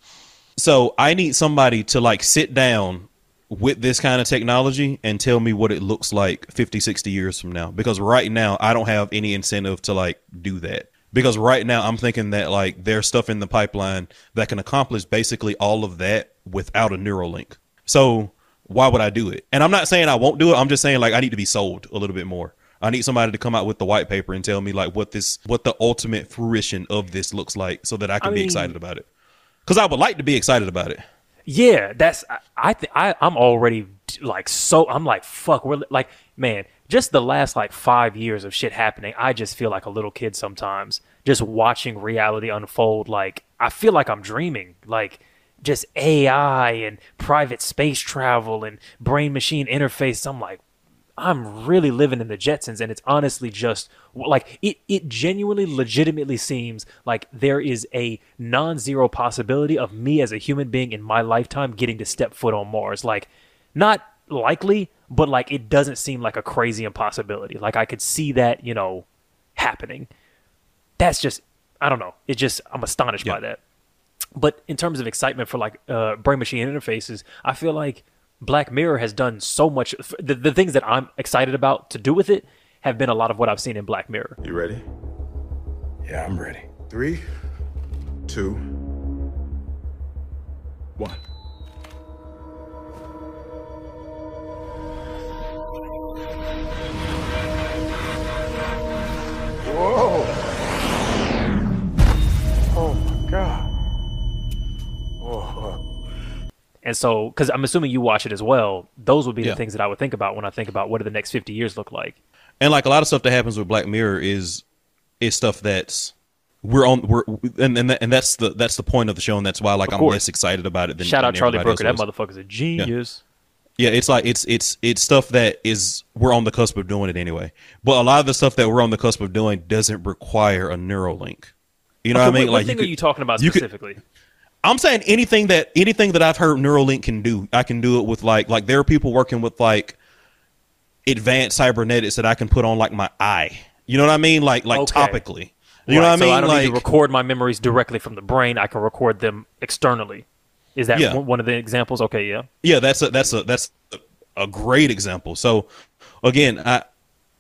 so I need somebody to like sit down with this kind of technology and tell me what it looks like 50, 60 years from now. Because right now I don't have any incentive to like do that. Because right now I'm thinking that like there's stuff in the pipeline that can accomplish basically all of that without a Neuralink. So why would I do it? And I'm not saying I won't do it. I'm just saying like I need to be sold a little bit more. I need somebody to come out with the white paper and tell me like what this what the ultimate fruition of this looks like so that I can I be mean- excited about it. Cuz I would like to be excited about it. Yeah, that's I- think I I'm already like so I'm like fuck we're li- like man just the last like five years of shit happening I just feel like a little kid sometimes. Just watching reality unfold like I feel like I'm dreaming like just AI and private space travel and brain machine interface. I'm like I'm really living in the Jetsons, and it's honestly just like it. It genuinely, legitimately seems like there is a non-zero possibility of me as a human being in my lifetime getting to step foot on Mars. Like, not likely, but like it doesn't seem like a crazy impossibility. Like I could see that, you know, happening. That's just, I don't know. It just, I'm astonished by that. But in terms of excitement for like uh, brain machine interfaces, I feel like Black Mirror has done so much. The, the things that I'm excited about to do with it have been a lot of what I've seen in Black Mirror. You ready? Yeah, I'm ready. Three, two, one. And so, because I'm assuming you watch it as well, those would be Yeah. the things that I would think about when I think about what do the next 50 years look like. and like a lot of stuff that happens with Black Mirror is is stuff that's we're on we're and and, that, and that's the that's the point of the show and that's why like I'm less excited about it than Shout out than Charlie Brooker. That motherfucker's a genius. Yeah, it's like it's it's it's stuff that is we're on the cusp of doing it anyway. But a lot of the stuff that we're on the cusp of doing doesn't require a Neuralink. You know Okay, what I mean? What, like what thing you are you talking about you could- specifically? I'm saying anything that anything that I've heard Neuralink can do, I can do it with like like there are people working with like advanced cybernetics that I can put on like my eye. You know what I mean? Like like Okay. topically. You know what I mean? so? I don't like need to record my memories directly from the brain. I can record them externally. Is that Yeah. one one of the examples? Okay, yeah. Yeah, that's a that's a that's a, a great example. So again, I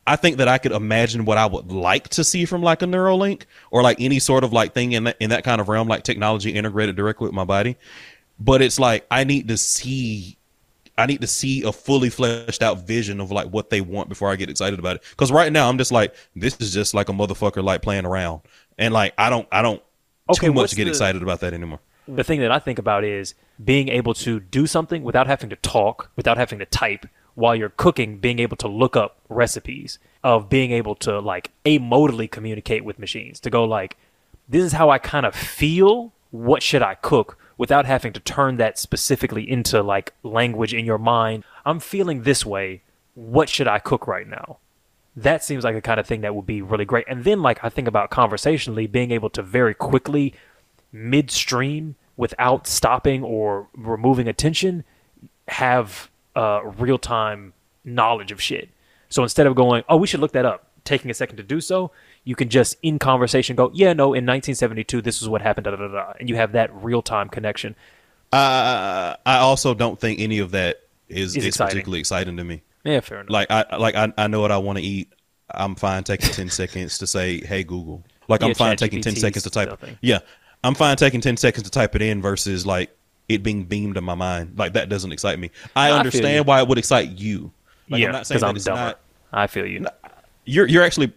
I think that I could imagine what I would like to see from like a Neuralink or like any sort of like thing in that in that kind of realm, like technology integrated directly with my body. But it's like I need to see I need to see a fully fleshed out vision of like what they want before I get excited about it. Because right now I'm just like, this is just like a motherfucker like playing around, and like I don't I don't Okay, too much to get the- excited about that anymore. The thing that I think about is being able to do something without having to talk, without having to type while you're cooking, being able to look up recipes, of being able to like amodally communicate with machines, to go like, this is how I kind of feel. What should I cook without having to turn that specifically into like language in your mind? I'm feeling this way. What should I cook right now? that seems like the kind of thing that would be really great. And then, like, I think about conversationally being able to very quickly, midstream, without stopping or removing attention, have uh, real time knowledge of shit. So instead of going, oh, we should look that up, taking a second to do so, you can just in conversation go, yeah, no, in 1972, this is what happened, da da da. And you have that real time connection. Uh, I also don't think any of that is, Is particularly exciting to me. Yeah, fair enough. Like I like I, I know what I want to eat. I'm fine taking ten seconds to say, "Hey Google." Like I'm fine taking ten seconds to type. stuff. Yeah, I'm fine taking ten seconds to type it in versus like it being beamed in my mind. Like that doesn't excite me. I I understand why it would excite you. Like, yeah, I'm not saying because that I'm it's dumber. not. I feel you. You're you're actually,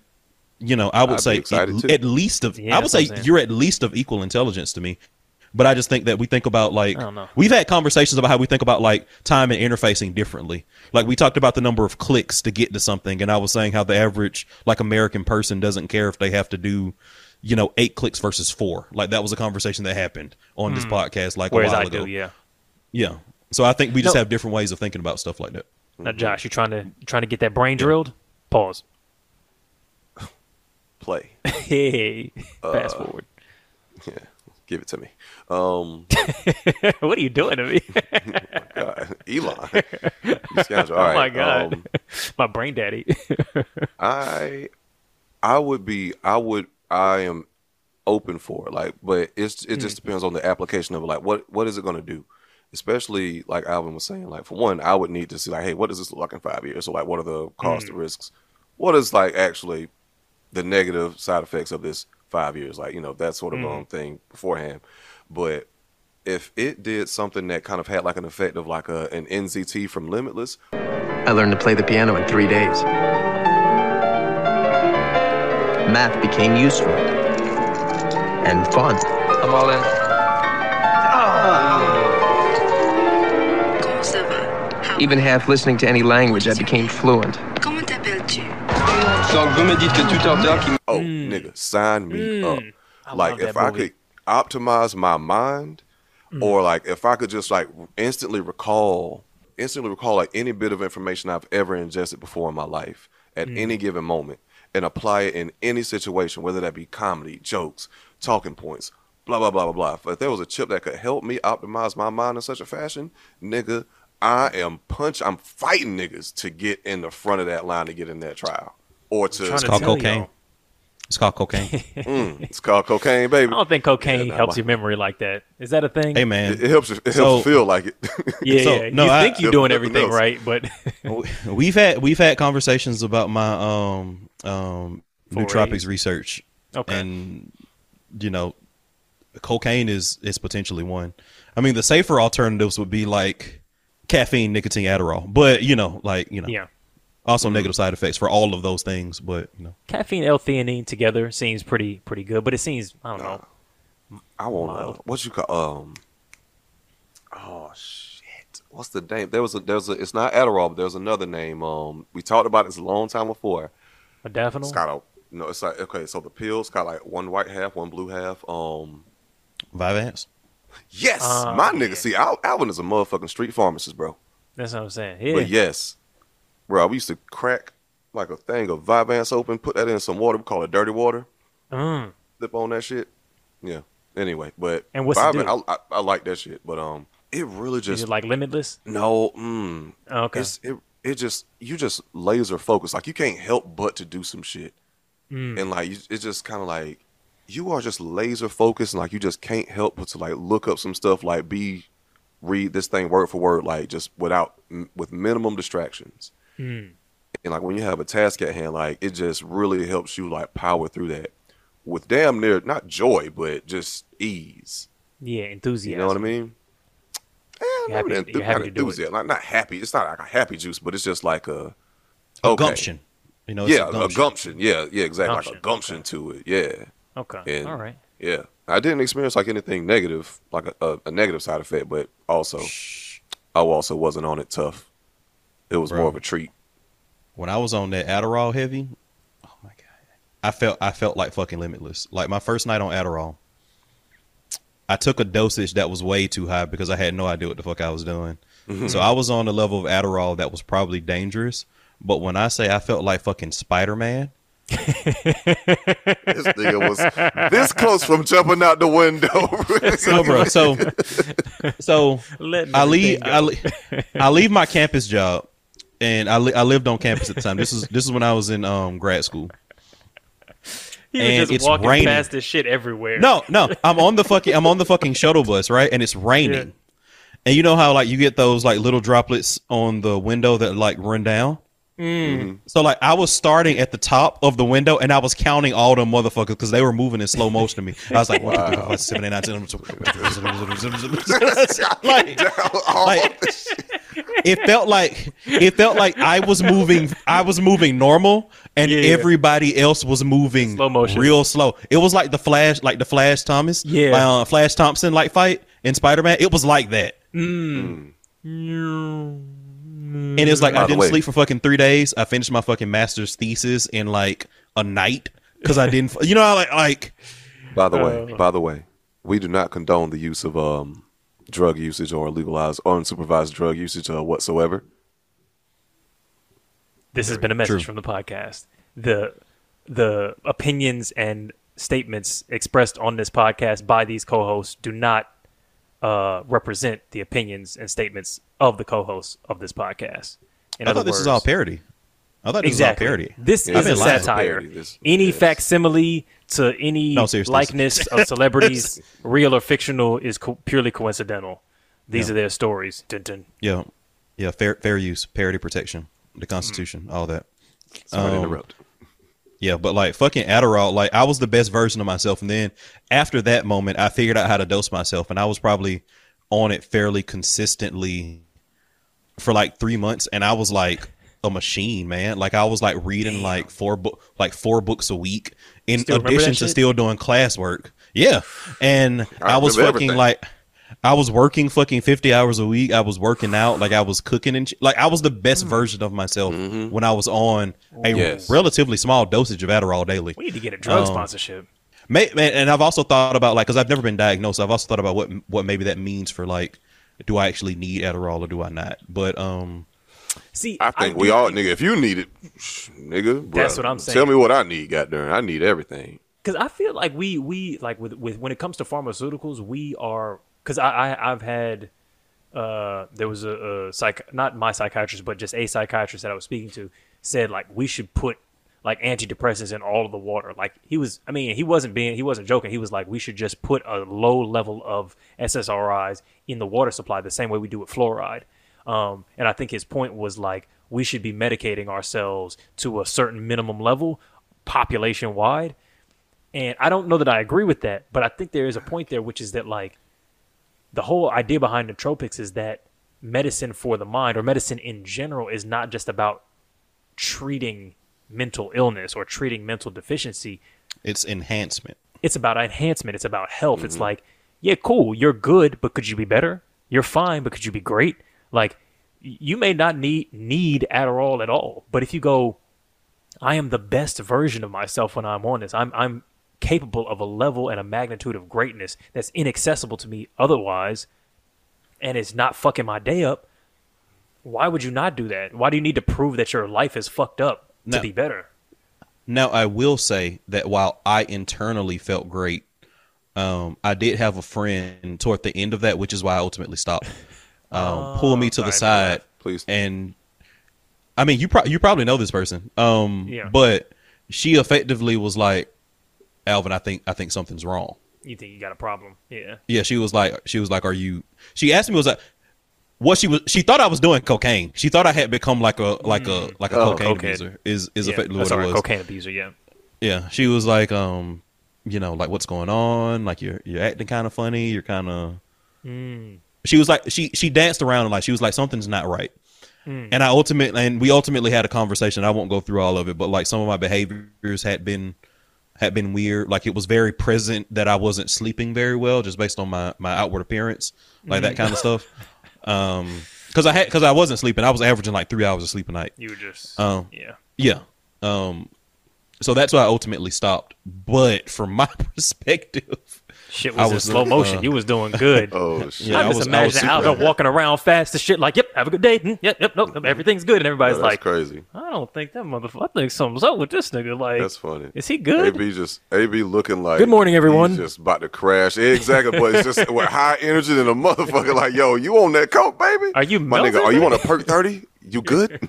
you know, I would I'd say excited at, least of. Yeah, I would say you're at least of equal intelligence to me. But I just think that we think about like I don't know. we've had conversations about how we think about like time and interfacing differently. Like we talked about the number of clicks to get to something, and I was saying how the average like American person doesn't care if they have to do, you know, eight clicks versus four. Like that was a conversation that happened on this podcast like Hmm. Whereas a while I ago. do, yeah. Yeah. So I think we just No. have different ways of thinking about stuff like that. Now, Josh, you trying to you trying to get that brain drilled? Pause. Play. Hey, fast Uh, forward. Yeah, give it to me. Um, what are you doing to me? God, Elon, you scoundrel. All oh right, my god, um, my brain daddy. I I would be I would I am open for it. Like, but it's it just hmm. depends on the application of it. Like, what what is it going to do? Especially like Alvin was saying. Like, for one, I would need to see like, hey, what does this look like in five years? So, like, what are the costs, the hmm. risks? What is like actually the negative side effects of this five years? Like, you know, that sort of hmm. um, thing beforehand. But if it did something that kind of had like an effect of like a an NZT from Limitless, I learned to play the piano in three days. Math became useful and fun. I'm all in. Even half listening to any language, I became fluent. Comment t'appelles-tu Donc vous me dites que tout ordure qui Oh, nigga, sign me up. like love if I movie. could optimize my mind or like if I could just like instantly recall instantly recall like any bit of information I've ever ingested before in my life at any given moment and apply it in any situation, whether that be comedy, jokes, talking points, blah blah blah blah blah. But if there was a chip that could help me optimize my mind in such a fashion, nigga, I am punch I'm fighting niggas to get in the front of that line to get in that trial. Or to trying It's to called tell cocaine. Y'all. It's called cocaine. Mm, it's called cocaine, baby. I don't think cocaine Yeah, helps my- your memory like that. Is that a thing? hey man, It, it helps. It So- helps feel like it. yeah, so, yeah. no, you I- think you're doing everything else. right, but we've had we've had conversations about my um um nootropics research Okay. and you know cocaine is is potentially one i mean the safer alternatives would be like caffeine nicotine adderall but you know like you know yeah. Also negative side effects for all of those things but you know Caffeine, L-theanine together seems pretty pretty good, but it seems I don't know. I want uh, what you call um. Oh shit! what's the name? There was a there's a it's not Adderall, but there's another name. Um, we talked about this a long time before. Modafinil. It's got a no. It's like okay, so the pills got like one white half, one blue half. Um, Vyvanse. yes, Ah, my nigga. See, Al, Alvin is a motherfucking street pharmacist, bro. That's what I'm saying. Yeah. But yes, bro, we used to crack like a thing of Vyvanse open, put that in some water. We call it dirty water. Mm. On that shit. Yeah. Anyway, but And what's do? I, I, I like that shit, but um, it really Is just it like limitless? no. Mm, Oh, okay. It's, it it just you just laser focus. Like you can't help but to do some shit, Mm. and like you, it's just kind of like you are just laser focused, and like you just can't help but to like look up some stuff, like be read this thing word for word, like just without m- with minimum distractions. Mm. And like when you have a task at hand, like it just really helps you like power through that with damn near not joy, but just ease. Yeah, enthusiasm. You know what I mean? You're happy, Not you're happy not to do it. enthusiasm, Not, not happy. It's not like a happy juice, but it's just like a A okay. gumption. You know, yeah, a a gumption. gumption. Yeah, yeah, exactly. Like a gumption to it. Yeah. Okay. And, All right. Yeah, I didn't experience like anything negative, like a, a, a negative side effect, but also I also wasn't on it tough. It was Bro. more of a treat. When I was on that Adderall heavy, oh my god, I felt I felt like fucking limitless. Like my first night on Adderall, I took a dosage that was way too high because I had no idea what the fuck I was doing. Mhm. So I was on a level of Adderall that was probably dangerous. But when I say I felt like fucking Spider Man, This nigga was this close from jumping out the window. so, bro. So, so I leave. I, le- I leave my campus job, and I li- I lived on campus at the time. This is this is when I was in um grad school. He And was just it's walking raining. past this shit everywhere. No, no, I'm on the fucking I'm on the fucking shuttle bus, right? And it's raining. And you know how like you get those like little droplets on the window that like run down? Mm. So like I was starting at the top of the window and I was counting all them motherfuckers because they were moving in slow motion to me. I was like, one, two, three, four, five, six, seven, eight, nine, ten, eleven, twelve. like, like it felt like it felt like I was moving I was moving normal and Yeah, yeah. everybody else was moving Slow motion. real slow. It was like the Flash like the Flash Thomas Yeah. uh, Flash Thompson like fight in Spider-Man. It was like that. Mm. And it's like By I didn't way- sleep for fucking three days. I finished my fucking master's thesis in like a night because I didn't. You know, like like By the way, Uh. by the way, we do not condone the use of um drug usage or legalized or unsupervised drug usage uh, whatsoever. This has been a message True. from the podcast. The the opinions and statements expressed on this podcast by these co-hosts do not uh, represent the opinions and statements of the co-hosts of this podcast. In I other thought this words, was all parody. I thought this exactly. was all parody. This Yeah, is a satire. Parody, this- any yes. facsimile to any No, likeness of celebrities, real or fictional, is co- purely coincidental. These Yeah. are their stories. Dun, dun. Yeah, yeah. Fair fair use, parody protection, the Constitution, all that. Sorry to Um, interrupt. Yeah, but like fucking Adderall, like I was the best version of myself, and then after that moment, I figured out how to dose myself, and I was probably on it fairly consistently for like three months, and I was like a machine, man. Like I was like reading like four book, like four books a week, in addition to still doing classwork. Yeah, and I I, was fucking everything. like. I was working fucking 50 hours a week. I was working out. Like I was cooking and sh- like I was the best Mm. version of myself when I was on a Yes. relatively small dosage of Adderall daily. We need to get a drug Um, sponsorship. May, man, and I've also thought about like because I've never been diagnosed. I've also thought about what what maybe that means for like, do I actually need Adderall or do I not? But um, See, I think we all, nigga. If you need it, nigga, That's bruh, what I'm saying. Tell me what I need, goddamn. I need everything. because I feel like we we like with with when it comes to pharmaceuticals, we are because I, I I've had uh there was a, a psych not my psychiatrist but just a psychiatrist that I was speaking to said like we should put like antidepressants in all of the water like he was I mean he wasn't being he wasn't joking he was like we should just put a low level of SSRIs in the water supply the same way we do with fluoride um and I think his point was like we should be medicating ourselves to a certain minimum level population wide and I don't know that I agree with that, but I think there is a point there, which is that like the whole idea behind nootropics is that medicine for the mind or medicine in general is not just about treating mental illness or treating mental deficiency. it's enhancement. It's about enhancement. It's about health. It's like, yeah, cool, you're good, but could you be better? You're fine, but could you be great? Like you may not need need Adderall at all, but if you go, I am the best version of myself when I'm on this. I'm I'm capable of a level and a magnitude of greatness that's inaccessible to me otherwise, and it's not fucking my day up. Why would you not do that? Why do you need to prove that your life is fucked up to be better? Now, I will say that while I internally felt great, um, I did have a friend toward the end of that, which is why I ultimately stopped. Um, pull me to the side, please. And I mean, you pro- you probably know this person, um, Yeah. but she effectively was like, "Alvin, I think I think something's wrong." You think you got a problem? Yeah. Yeah, she was like, she was like, "Are you?" She asked me, was like, "What she was?" She thought I was doing cocaine. She thought I had become like a like a like a Oh, cocaine, cocaine. abuser. Is is Yeah, effectively that's what it all right, was. Cocaine abuser, yeah. Yeah, she was like, um, you know, like what's going on? Like you're you're acting kind of funny. You're kind of. Mm. She was like she she danced around and like she was like something's not right. Mm. And I ultimately and we ultimately had a conversation. I won't go through all of it, but like some of my behaviors had been had been weird. Like it was very present that I wasn't sleeping very well, just based on my my outward appearance, like that kind of stuff. Um, because I had because I wasn't sleeping. I was averaging like three hours of sleep a night. You were just um yeah. yeah um so that's why I ultimately stopped. But from my perspective, Shit I was, in slow motion. uh, you was doing good. oh shit! I just imagine super- Alvin walking around fast as shit like, "Yep, have a good day. Mm, yep, yep, nope, nope, everything's good." And everybody's that's like, crazy. "I don't think that motherfucker. I think something's up with this nigga. Like, That's funny. Is he good? AB just AB looking like Good morning, everyone. He's just about to crash. Exactly, but it's just with high energy than a motherfucker. Like, yo, you on that coke, baby? Are you my nigga? melting, Are you man? on a perk thirty? You good?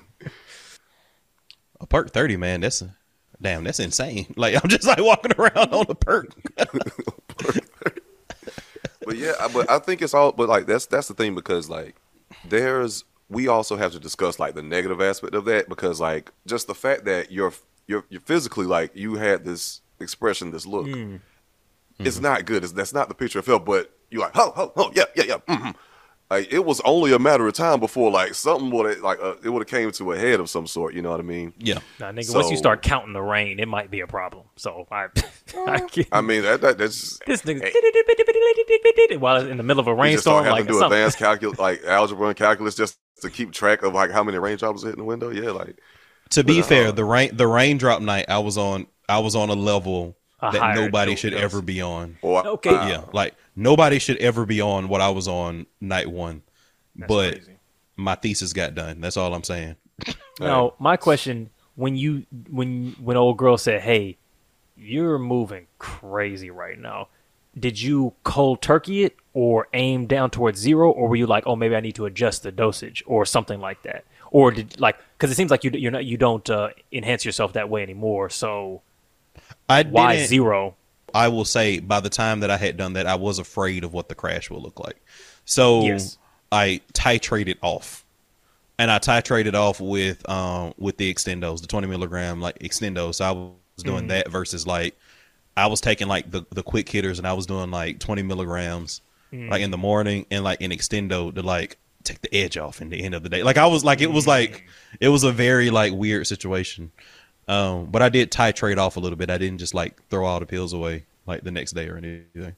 a perk thirty, man. That's a, damn. That's insane. Like I'm just like walking around on a perk. but yeah, but I think it's all. But like that's that's the thing because like there's we also have to discuss like the negative aspect of that because like just the fact that you're you're you're physically like you had this expression, this look. Mm. It's not good. It's, that's not the picture I felt. But you're like, oh, oh, oh, yeah, yeah, yeah. mhm. Like it was only a matter of time before like something would have like uh, it would have came to a head of some sort. You know what I mean? Yeah. Nah, nigga, So- once you start counting the rain, it might be a problem. So I, I can't- I mean that, that that's this nigga while it's in the middle of a You start rainstorm, having like to do something. advanced calculus, like algebra and calculus, just to keep track of like how many raindrops hitting the window. Yeah, like To be But, uh, fair, the rain the raindrop night I was on I was on a level A that nobody should yes. ever be on. Or- Okay. Wow. Yeah, like nobody should ever be on what I was on night one. but my thesis got done. That's all I'm saying. Now, my question: when you when when old girl said, "Hey, you're moving crazy right now," did you cold turkey it or aim down towards zero, or were you like, "Oh, maybe I need to adjust the dosage" or something like that? Or did like because it seems like you you're not you don't uh, enhance yourself that way anymore. So I why didn't- zero? I will say by the time that I had done that, I was afraid of what the crash will look like. So Yes. I titrated off, and I titrated off with um with the extendos, the twenty milligram like extendos. So I was doing Mhm. that versus like I was taking like the the quick hitters, and I was doing like twenty milligrams Mm. like in the morning, and like an extendo to like take the edge off in the end of the day. Like I was like it was like it was a very like weird situation. Um, but I did titrate off a little bit. I didn't just like throw all the pills away like the next day or anything.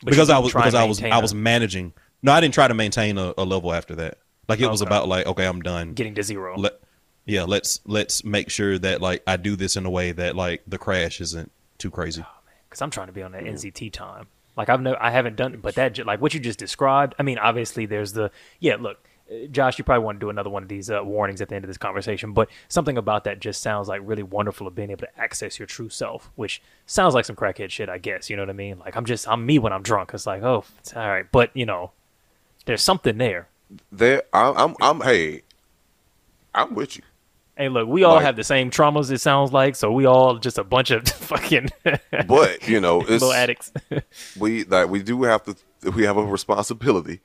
But because I was because I was I was managing. No, I didn't try to maintain a, a level after that. Like it was about like okay, I'm done. Getting to zero. Let, yeah, let's let's make sure that like I do this in a way that like the crash isn't too crazy. because I'm trying to be on that NZT time. Like I've no, I haven't done, but that j- like what you just described. I mean, obviously there's the yeah. Look, Josh, you probably want to do another one of these uh, warnings at the end of this conversation, but something about that just sounds like really wonderful of being able to access your true self, which sounds like some crackhead shit, I guess. You know what I mean? Like I'm just I'm me when I'm drunk. It's like oh, it's all right, but you know, there's something there. there, I'm, I'm I'm hey, I'm with you. Hey, look, we all Like- have the same traumas. It sounds like so we all just a bunch of fucking But you know, it's little addicts. we like we do have to we have a responsibility.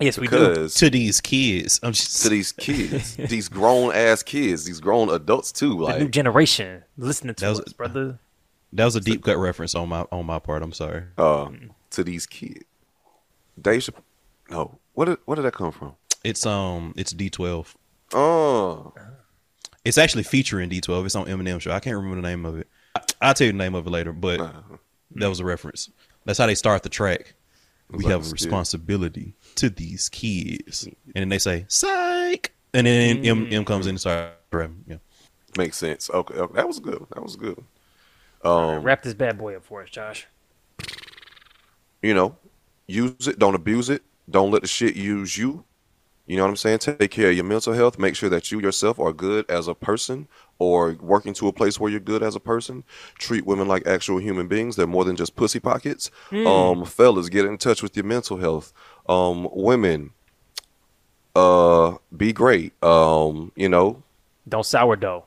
Yes, we do. To these kids, I'm just to these kids, these grown ass kids, these grown adults too. the new generation listening to That was- us, brother. that was a deep cut reference on my on my part. I'm sorry. uh, to these kids. Dave Chappelle. No, where did where did that come from? It's um it's D12. Oh, It's actually featuring D12. It's on Eminem show. I can't remember the name of it. I, I'll tell you the name of it later, but that was a reference. That's how they start the track. We like have a a skit. responsibility to these kids? And then they say, psych. And then M, M comes in and starts rapping. Yeah. Makes sense. Okay, okay, that was good. That was good. Um, Wrap this bad boy up for us, Josh. you know, use it, don't abuse it, don't let the shit use you. You know what I'm saying? Take care of your mental health. Make sure that you yourself are good as a person or working to a place where you're good as a person. Treat women like actual human beings. They're more than just pussy pockets. Hmm. Um, fellas, get in touch with your mental health. Um, women, uh, be great. Um, you know, Don't sourdough.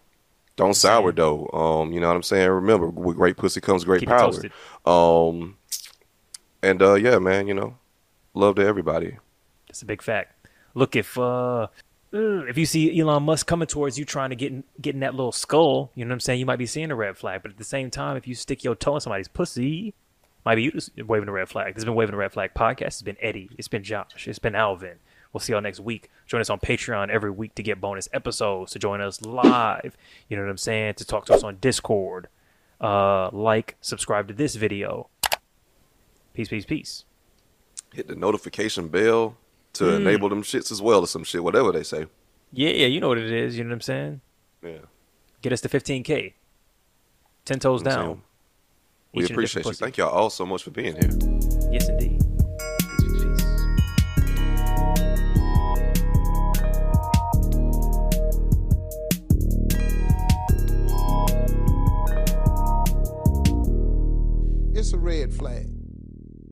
don't sourdough. Um, you know what I'm saying? Remember, with great pussy comes great Keep power. Um, and uh, yeah, man, you know, love to everybody. That's a big fact. Look, if uh, if you see Elon Musk coming towards you trying to get in, get in that little skull, you know what I'm saying? You might be seeing a red flag. But at the same time, if you stick your toe in somebody's pussy, might be you just waving a red flag. This has been Waving a Red Flag podcast. It's been Eddy. It's been Josh. It's been Alvin. We'll see y'all next week. Join us on Patreon every week to get bonus episodes, to join us live. You know what I'm saying? To talk to us on Discord. Uh, like, subscribe to this video. Peace, peace, peace. Hit the notification bell to Mm. enable them shits as well or some shit, whatever they say. Yeah, yeah, you know what it is. You know what I'm saying? Yeah. Get us to 15K. 10 toes I'm down. saying, We Each in a different appreciate you. Thank y'all all so much for being here. Yes, indeed. Peace, peace, peace. It's a red flag.